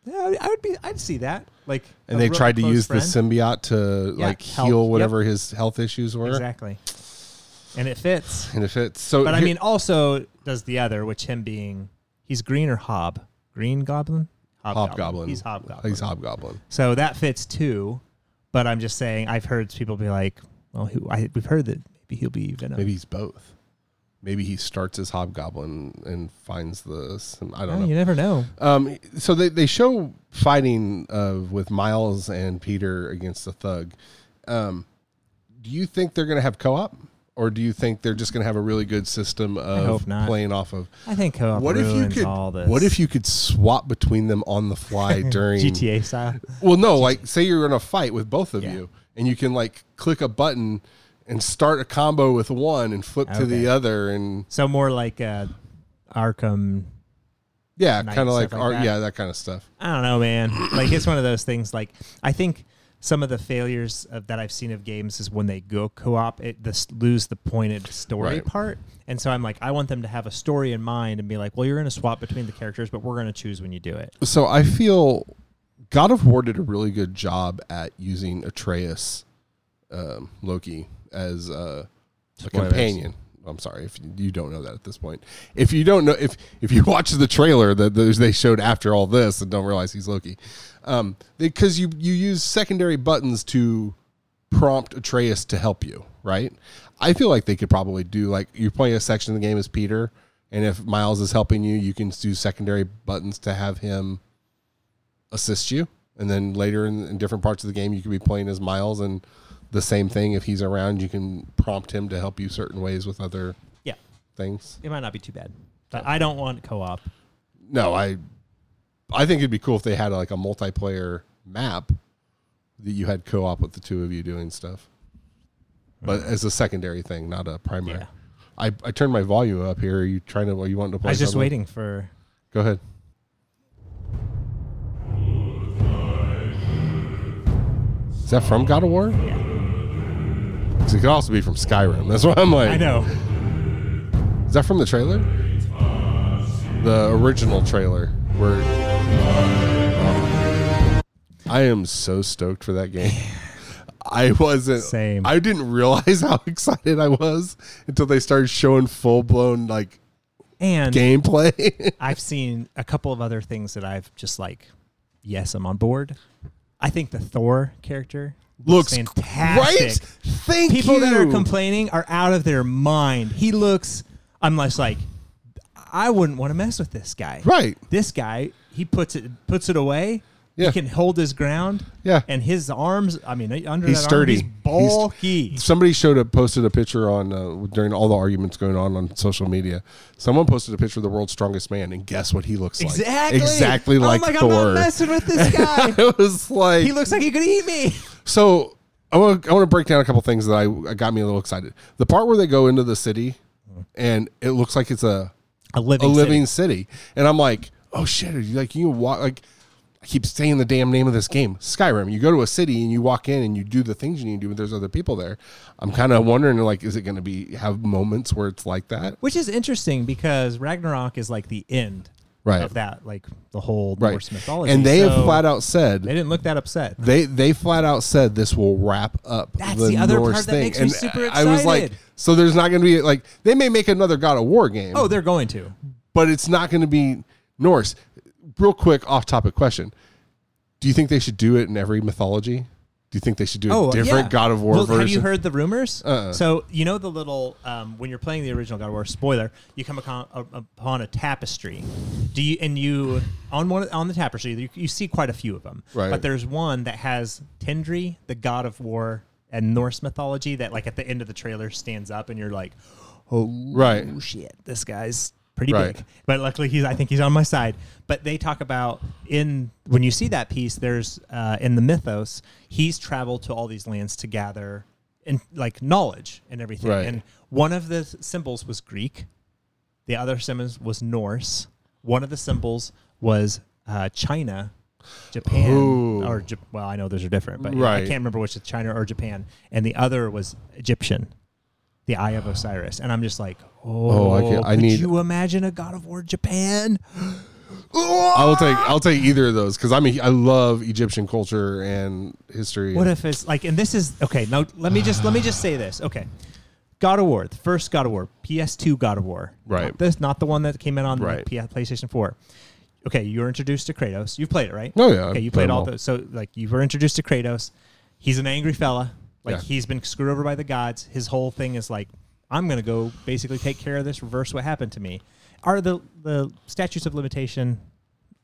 Speaker 2: yeah, I would be. I'd see that. Like,
Speaker 1: and they tried to use
Speaker 2: friend.
Speaker 1: the symbiote to
Speaker 2: Yeah,
Speaker 1: like
Speaker 2: help.
Speaker 1: heal
Speaker 2: Yep.
Speaker 1: whatever his health issues were,
Speaker 2: exactly, and it fits.
Speaker 1: and it fits. so.
Speaker 2: But I mean, also does the other, which him being he's green or hob, green goblin,
Speaker 1: Hobgoblin.
Speaker 2: He's hobgoblin.
Speaker 1: he's hobgoblin.
Speaker 2: so that fits too. But I'm just saying, I've heard people be like, "Well, who, I, we've heard that maybe he'll be Venom."
Speaker 1: Maybe he's both. Maybe he starts as Hobgoblin and finds this. And I don't
Speaker 2: Oh,
Speaker 1: know.
Speaker 2: you never know.
Speaker 1: Um, so they, they show fighting of with Miles and Peter against the thug. Um, do you think they're going to have co-op, or do you think they're just going to have a really good system of playing off of?
Speaker 2: I think co-op
Speaker 1: What if you could?
Speaker 2: all this.
Speaker 1: What if you could swap between them on the fly *laughs* during
Speaker 2: GTA style?
Speaker 1: Well, no, like say you're in a fight with both of
Speaker 2: Yeah.
Speaker 1: you, and you can like click a button and start a combo with one and flip to the other, and
Speaker 2: So more like uh, Arkham.
Speaker 1: yeah, kind of like,
Speaker 2: like
Speaker 1: art,
Speaker 2: that.
Speaker 1: yeah, that kind of stuff.
Speaker 2: I don't know, man. like it's one of those things. Like I think some of the failures of, that I've seen of games is when they go co-op, it this lose the pointed story
Speaker 1: Right.
Speaker 2: part. And so I'm like, I want them to have a story in mind and be like, well, you're going to swap between the characters, but we're going to choose when you do it.
Speaker 1: So I feel God of War did a really good job at using Atreus, um, Loki as uh, a companion. I'm sorry if you don't know that at this point. If you don't know, if if you *laughs* watch the trailer that they showed after all this and don't realize he's Loki, um, because you you use secondary buttons to prompt Atreus to help you, right? I feel like they could probably do like you're playing a section of the game as Peter, and if Miles is helping you, you can do secondary buttons to have him assist you, and then later in, in different parts of the game, you could be playing as Miles, and the same thing if he's around, you can prompt him to help you certain ways with other
Speaker 2: Yeah,
Speaker 1: things.
Speaker 2: it might not be too bad, but I don't want co-op.
Speaker 1: No, I I think it'd be cool if they had like a multiplayer map that you had co-op with the two of you doing stuff. But hmm. as a secondary thing, not a primary.
Speaker 2: Yeah.
Speaker 1: I, I turned my volume up here. Are you trying to? Are you wanting to play?
Speaker 2: I was just
Speaker 1: something?
Speaker 2: waiting for.
Speaker 1: Go ahead. Is that from God of War?
Speaker 2: Yeah,
Speaker 1: it could also be from Skyrim. That's why I'm like.
Speaker 2: I know.
Speaker 1: Is that from the trailer? The original trailer where oh. I am so stoked for that game. *laughs* I wasn't
Speaker 2: Same.
Speaker 1: I didn't realize how *laughs* excited I was until they started showing full blown like
Speaker 2: And
Speaker 1: gameplay. *laughs*
Speaker 2: I've seen a couple of other things that I've just like, yes, I'm on board. I think the Thor character
Speaker 1: Looks
Speaker 2: fantastic.
Speaker 1: Right? Thank
Speaker 2: People
Speaker 1: you.
Speaker 2: that are complaining are out of their mind. He looks. I'm like, I wouldn't want to mess with this guy.
Speaker 1: Right.
Speaker 2: This guy, he puts it puts it away.
Speaker 1: Yeah.
Speaker 2: He can hold his ground.
Speaker 1: Yeah.
Speaker 2: And his arms, I mean, under
Speaker 1: He's
Speaker 2: that
Speaker 1: sturdy.
Speaker 2: arm, he's bulky.
Speaker 1: Somebody showed a posted a picture on uh, during all the arguments going on on social media. Someone posted a picture of the world's strongest man, and guess what he looks like?
Speaker 2: exactly.
Speaker 1: exactly
Speaker 2: I'm
Speaker 1: like
Speaker 2: like,
Speaker 1: Thor.
Speaker 2: I'm not messing with this *laughs* guy.
Speaker 1: it was like
Speaker 2: he looks like he could eat me.
Speaker 1: So. I want to I want to break down a couple things that I uh, got me a little excited. The part where they go into the city, and it looks like it's a
Speaker 2: A living,
Speaker 1: a living city. and I'm like, oh shit! Are you like you walk like. I keep saying the damn name of this game, Skyrim. You go to a city and you walk in and you do the things you need to do, but there's other people there. I'm kind of wondering, like, is it going to be have moments where it's like that?
Speaker 2: which is interesting because Ragnarok is like the end
Speaker 1: Right.
Speaker 2: of that, like the whole
Speaker 1: Right.
Speaker 2: Norse mythology.
Speaker 1: And they have flat out said
Speaker 2: they didn't look that upset.
Speaker 1: they they flat out said this will wrap up
Speaker 2: That's
Speaker 1: the,
Speaker 2: the other
Speaker 1: Norse
Speaker 2: part that
Speaker 1: thing.
Speaker 2: makes me
Speaker 1: and
Speaker 2: super
Speaker 1: I was like, so there's not going to be like they may make another God of War game.
Speaker 2: Oh, they're going to.
Speaker 1: but it's not going to be Norse. Real quick, off topic question: Do you think they should do it in every mythology? Do you think they should do a
Speaker 2: Oh,
Speaker 1: different
Speaker 2: yeah.
Speaker 1: God of War
Speaker 2: Well,
Speaker 1: version?
Speaker 2: Have you heard the rumors?
Speaker 1: Uh-uh.
Speaker 2: So you know the little um, when you're playing the original God of War. Spoiler: you come upon, upon a tapestry. Do you and you on one on the tapestry? You, you see quite a few of them.
Speaker 1: Right.
Speaker 2: But there's one that has Tindri, the God of War and Norse mythology, that like at the end of the trailer stands up, and you're like, oh
Speaker 1: Right.
Speaker 2: shit, this guy's pretty
Speaker 1: Right.
Speaker 2: big. But luckily, he's I think he's on my side. But they talk about in when you see that piece, there's uh, in the mythos, he's traveled to all these lands to gather and like knowledge and everything.
Speaker 1: Right.
Speaker 2: And one of the symbols was Greek, the other symbols was Norse. One of the symbols was uh, China. Japan
Speaker 1: Ooh.
Speaker 2: or well, I know those are different, but I can't remember which is China or Japan. And the other was Egyptian, the Eye of Osiris. And I'm just like, oh,
Speaker 1: Oh, I can- oh, I
Speaker 2: could
Speaker 1: need-
Speaker 2: you imagine a God of War Japan? *gasps*
Speaker 1: I will take I'll take either of those because I mean I love Egyptian culture and history.
Speaker 2: What if it's like, and this is okay. Now let me just let me just say this. Okay, God of War, the first God of War, PS2 God of War,
Speaker 1: Right.
Speaker 2: Not this, not the one that came in on
Speaker 1: Right.
Speaker 2: the PlayStation 4. Okay, you were introduced to Kratos. You've played it, right?
Speaker 1: Oh, yeah,
Speaker 2: Okay, you played
Speaker 1: played
Speaker 2: all. those. So like you were introduced to Kratos. He's an angry fella. Like
Speaker 1: Yeah.
Speaker 2: he's been screwed over by the gods. His whole thing is like, I'm gonna go basically take care of this, reverse what happened to me. Are the the statutes of limitation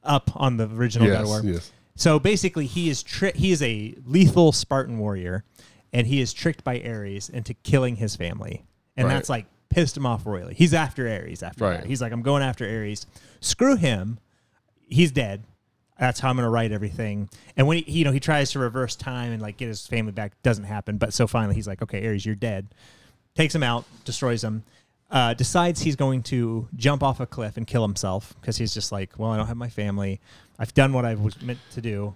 Speaker 2: up on the original God of War?
Speaker 1: Yes, yes.
Speaker 2: So basically, he is tri- he is a lethal Spartan warrior, and he is tricked by Ares into killing his family, and
Speaker 1: Right.
Speaker 2: that's like pissed him off royally. He's after Ares. After
Speaker 1: Right.
Speaker 2: that, he's like, I'm going after Ares. Screw him. He's dead. That's how I'm gonna write everything. And when he, you know, he tries to reverse time and like get his family back, doesn't happen. But so finally, he's like, okay, Ares, you're dead. Takes him out, destroys him. Uh, decides he's going to jump off a cliff and kill himself because he's just like, well, I don't have my family. I've done what I was meant to do.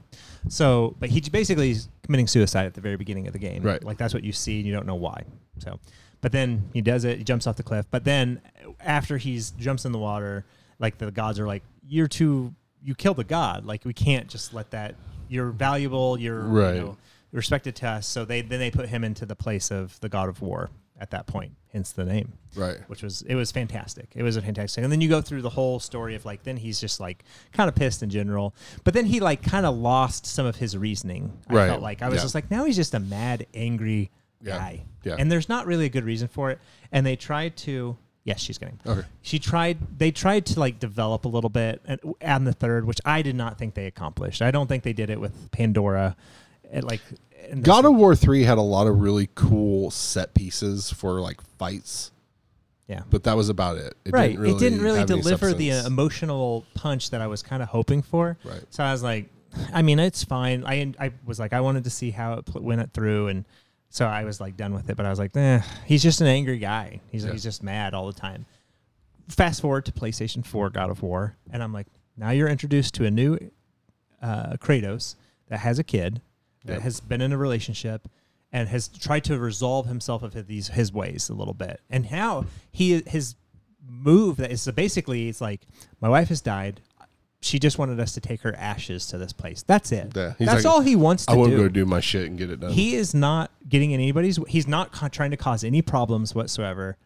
Speaker 2: So, but he basically is committing suicide at the very beginning of the game.
Speaker 1: Right.
Speaker 2: Like that's what you see, and you don't know why. So, but then he does it. He jumps off the cliff. But then after he's jumps in the water, like the gods are like, "You're too. You killed a god. Like we can't just let that. You're valuable. You're
Speaker 1: Right.
Speaker 2: You know, respected to us." So they then they put him into the place of the god of war at that point. Hence the name
Speaker 1: Right.
Speaker 2: which was it was fantastic. It was a fantastic. And then you go through the whole story of like then he's just like kind of pissed in general, but then he like kind of lost some of his reasoning. I
Speaker 1: Right.
Speaker 2: felt like I was
Speaker 1: Yeah.
Speaker 2: just like now he's just a mad angry
Speaker 1: Yeah.
Speaker 2: guy.
Speaker 1: Yeah.
Speaker 2: And there's not really a good reason for it. And they tried to yes, she's getting.
Speaker 1: Okay.
Speaker 2: She tried they tried to like develop a little bit and on the third, which I did not think they accomplished. I don't think they did it with Pandora. It, like
Speaker 1: God of War three had a lot of really cool set pieces for like fights,
Speaker 2: yeah.
Speaker 1: but that was about it. It
Speaker 2: right. it didn't really deliver the uh, emotional punch that I was kind of hoping for.
Speaker 1: Right.
Speaker 2: So I was like, I mean, it's fine. I I was like, I wanted to see how it pl- went it through, and so I was like done with it. But I was like, eh, he's just an angry guy. He's
Speaker 1: Yeah.
Speaker 2: he's just mad all the time. Fast forward to PlayStation Four, God of War, and I'm like, now you're introduced to a new uh, Kratos that has a kid that
Speaker 1: Yep.
Speaker 2: has been in a relationship and has tried to resolve himself of these his ways a little bit. And now he his move that is so basically it's like my wife has died. She just wanted us to take her ashes to this place. That's it.
Speaker 1: Yeah,
Speaker 2: That's
Speaker 1: like,
Speaker 2: all he wants to do.
Speaker 1: I won't
Speaker 2: do.
Speaker 1: go do my shit and get it done.
Speaker 2: He is not getting in anybody's. He's not ca- trying to cause any problems whatsoever.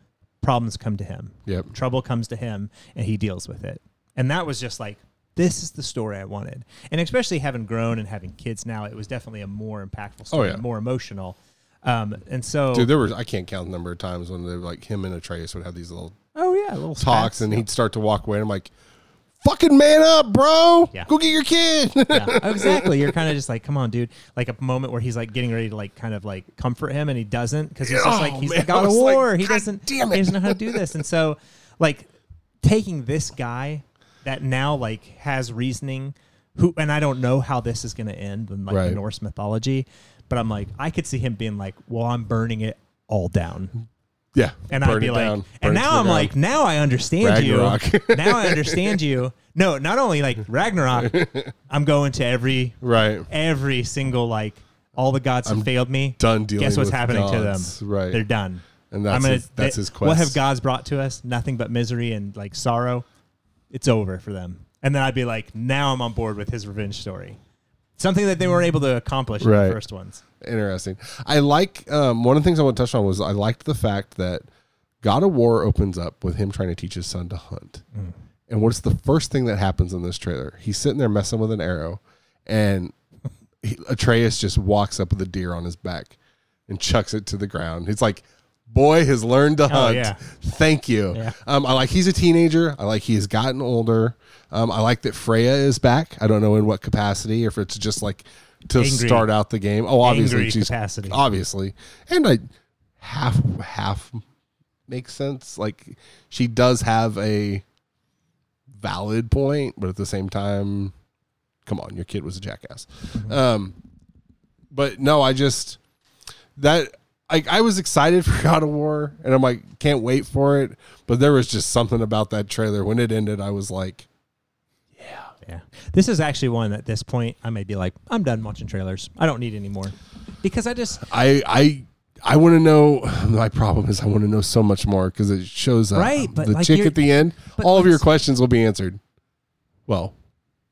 Speaker 2: Problems come to him.
Speaker 1: yep.
Speaker 2: Trouble comes to him, and he deals with it. And that was just like this is the story I wanted. And especially having grown and having kids now, it was definitely a more impactful story,
Speaker 1: Oh, yeah.
Speaker 2: more emotional. Um, and so,
Speaker 1: Dude, there was I can't count the number of times when they like him and Atreus would have these little
Speaker 2: oh yeah, little
Speaker 1: talks,
Speaker 2: spats.
Speaker 1: and he'd start to walk away, and I'm like, "Fucking man up, bro!
Speaker 2: Yeah.
Speaker 1: Go get your kid."
Speaker 2: yeah, *laughs* oh, exactly. You're kind of just like, come on, dude. Like a moment where he's like getting ready to like kind of like comfort him, and he doesn't because he's just
Speaker 1: Oh,
Speaker 2: like he's
Speaker 1: man,
Speaker 2: the god of
Speaker 1: was like,
Speaker 2: war. he
Speaker 1: God
Speaker 2: doesn't.
Speaker 1: damn
Speaker 2: He doesn't know how to do this, and so like taking this guy that now like has reasoning, who and I don't know how this is going to end in like
Speaker 1: Right.
Speaker 2: the Norse mythology, but I'm like I could see him being like, well, I'm burning it all down.
Speaker 1: Yeah,
Speaker 2: And I'd be like,
Speaker 1: down,
Speaker 2: and now I'm like, now I understand you. *laughs* Now I understand you. No, not only like Ragnarok, *laughs* I'm going to every
Speaker 1: right,
Speaker 2: every single like all the gods have failed me.
Speaker 1: done dealing.
Speaker 2: Guess what's
Speaker 1: with
Speaker 2: happening to them?
Speaker 1: Right,
Speaker 2: They're done.
Speaker 1: and that's
Speaker 2: gonna,
Speaker 1: his, that's
Speaker 2: they-
Speaker 1: his quest.
Speaker 2: What have gods brought to us? Nothing but misery and like sorrow. It's over for them. And then I'd be like, now I'm on board with his revenge story. Something that they weren't able to accomplish in the first ones.
Speaker 1: Interesting. I like um, one of the things I want to touch on was I liked the fact that God of War opens up with him trying to teach his son to hunt.
Speaker 2: Mm.
Speaker 1: And what's the first thing that happens in this trailer? He's sitting there messing with an arrow, and he, Atreus just walks up with a deer on his back and chucks it to the ground. He's like, "Boy has learned to hunt.
Speaker 2: Oh, yeah.
Speaker 1: Thank you."
Speaker 2: Yeah.
Speaker 1: Um, I like he's a teenager. I like he has gotten older. Um, I like that Freya is back. I don't know in what capacity, or if it's just like to
Speaker 2: Angry.
Speaker 1: start out the game. Oh, obviously
Speaker 2: Angry
Speaker 1: she's
Speaker 2: capacity.
Speaker 1: obviously, and I half half makes sense. Like she does have a valid point, but at the same time, come on, your kid was a jackass. Um, but no, I just that I I was excited *laughs* for God of War, and I'm like, can't wait for it. But there was just something about that trailer when it ended. I was like,
Speaker 2: Yeah. This is actually one at this point I may be like, I'm done watching trailers. I don't need any more. Because I just
Speaker 1: I I. I want to know. *sighs* My problem is I want to know so much more because it shows uh,
Speaker 2: Right, but
Speaker 1: the
Speaker 2: like
Speaker 1: chick at the end. All of your questions will be answered. Well,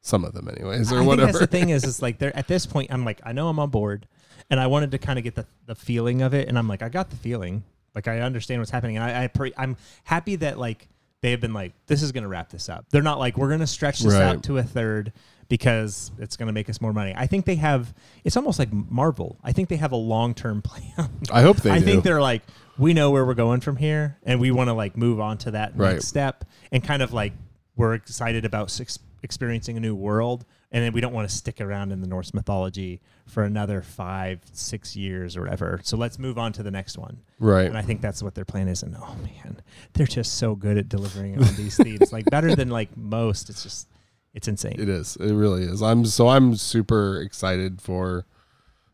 Speaker 1: some of them, anyways, or
Speaker 2: I
Speaker 1: whatever.
Speaker 2: the thing is, *laughs* is like there at this point, I'm like, I know I'm on board, and I wanted to kind of get the, the feeling of it, and I'm like, I got the feeling, like I understand what's happening, and I, I pre- I'm happy that like they have been like, this is going to wrap this up. They're not like, we're going to stretch this
Speaker 1: Right.
Speaker 2: out to a third because it's going to make us more money. I think they have, it's almost like Marvel. I think they have a long term *laughs* plan.
Speaker 1: I hope they
Speaker 2: I
Speaker 1: do.
Speaker 2: think they're like, we know where we're going from here and we want to like move on to that
Speaker 1: Right.
Speaker 2: next step and kind of like, we're excited about ex- experiencing a new world. And then we don't want to stick around in the Norse mythology for another five, six years or whatever. So let's move on to the next one.
Speaker 1: right.
Speaker 2: And I think that's what their plan is. And oh man, they're just so good at delivering on these *laughs* themes. Like better than like most. It's just it's insane.
Speaker 1: It is. It really is. I'm so I'm super excited for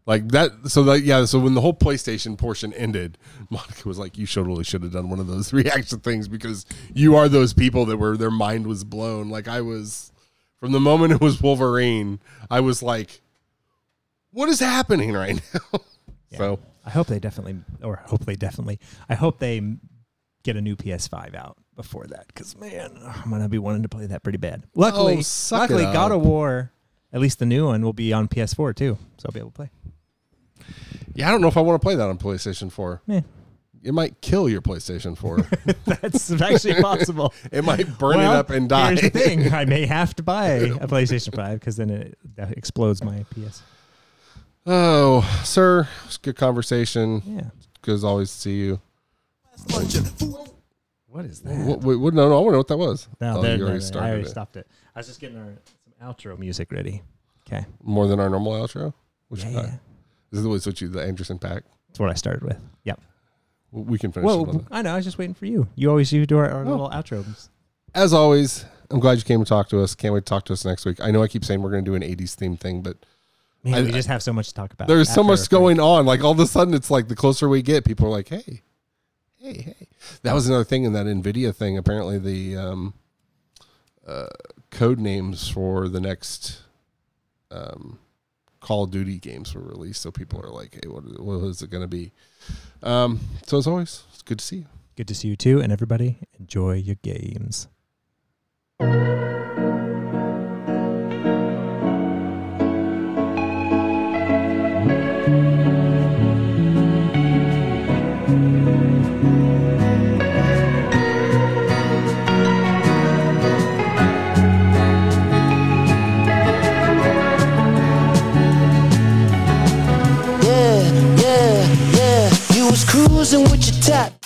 Speaker 1: like that. So like yeah. So when the whole PlayStation portion ended, *laughs* Monica was like, "You should really should have done one of those *laughs* reaction things because you are those people that were their mind was blown." Like I was from the moment it was Wolverine. I was like, "What is happening right now?" *laughs*
Speaker 2: Yeah.
Speaker 1: So
Speaker 2: I hope they definitely, or hopefully definitely, I hope they get a new PS5 out before that. Because man, I'm gonna be wanting to play that pretty bad. Luckily,
Speaker 1: Oh,
Speaker 2: luckily, God of War, at least the new one, will be on PS4 too, so I'll be able to play.
Speaker 1: yeah, I don't know if I want to play that on PlayStation Four.
Speaker 2: Yeah,
Speaker 1: It might kill your PlayStation Four. *laughs*
Speaker 2: that's actually possible. *laughs*
Speaker 1: it might burn
Speaker 2: Well,
Speaker 1: it up and die.
Speaker 2: Here's the thing: I may have to buy *laughs* a PlayStation 5 because then it explodes my PS.
Speaker 1: Oh, sir, it's a good conversation.
Speaker 2: Yeah.
Speaker 1: Good as always to see you.
Speaker 2: What is that?
Speaker 1: What, what, no, no, I want to know what that was.
Speaker 2: No,
Speaker 1: oh,
Speaker 2: there,
Speaker 1: you already
Speaker 2: no, I already
Speaker 1: it.
Speaker 2: stopped it. I was just getting our some outro music ready. Okay.
Speaker 1: More than our normal outro. Which
Speaker 2: Yeah, yeah.
Speaker 1: This is what you the Anderson .Paak.
Speaker 2: That's what I started with. Yep.
Speaker 1: We can finish.
Speaker 2: Well. I know. I was just waiting for you. You always you do our, our
Speaker 1: Oh.
Speaker 2: little outros.
Speaker 1: As always, I'm glad you came to talk to us. Can't wait to talk to us next week. I know I keep saying we're going to do an 80s theme thing, but
Speaker 2: Man,
Speaker 1: I-
Speaker 2: we just have so much to talk about.
Speaker 1: there's so much going on. Like all of a sudden, it's like the closer we get, people are like, "Hey, hey, hey." That was another thing in that Nvidia thing. Apparently, the um, uh, code names for the next um, Call of Duty games were released, so people are like, "Hey, what, what is it going to be?" Um, so as always, it's good to see you.
Speaker 2: Good to see you too, and everybody enjoy your games.
Speaker 3: tap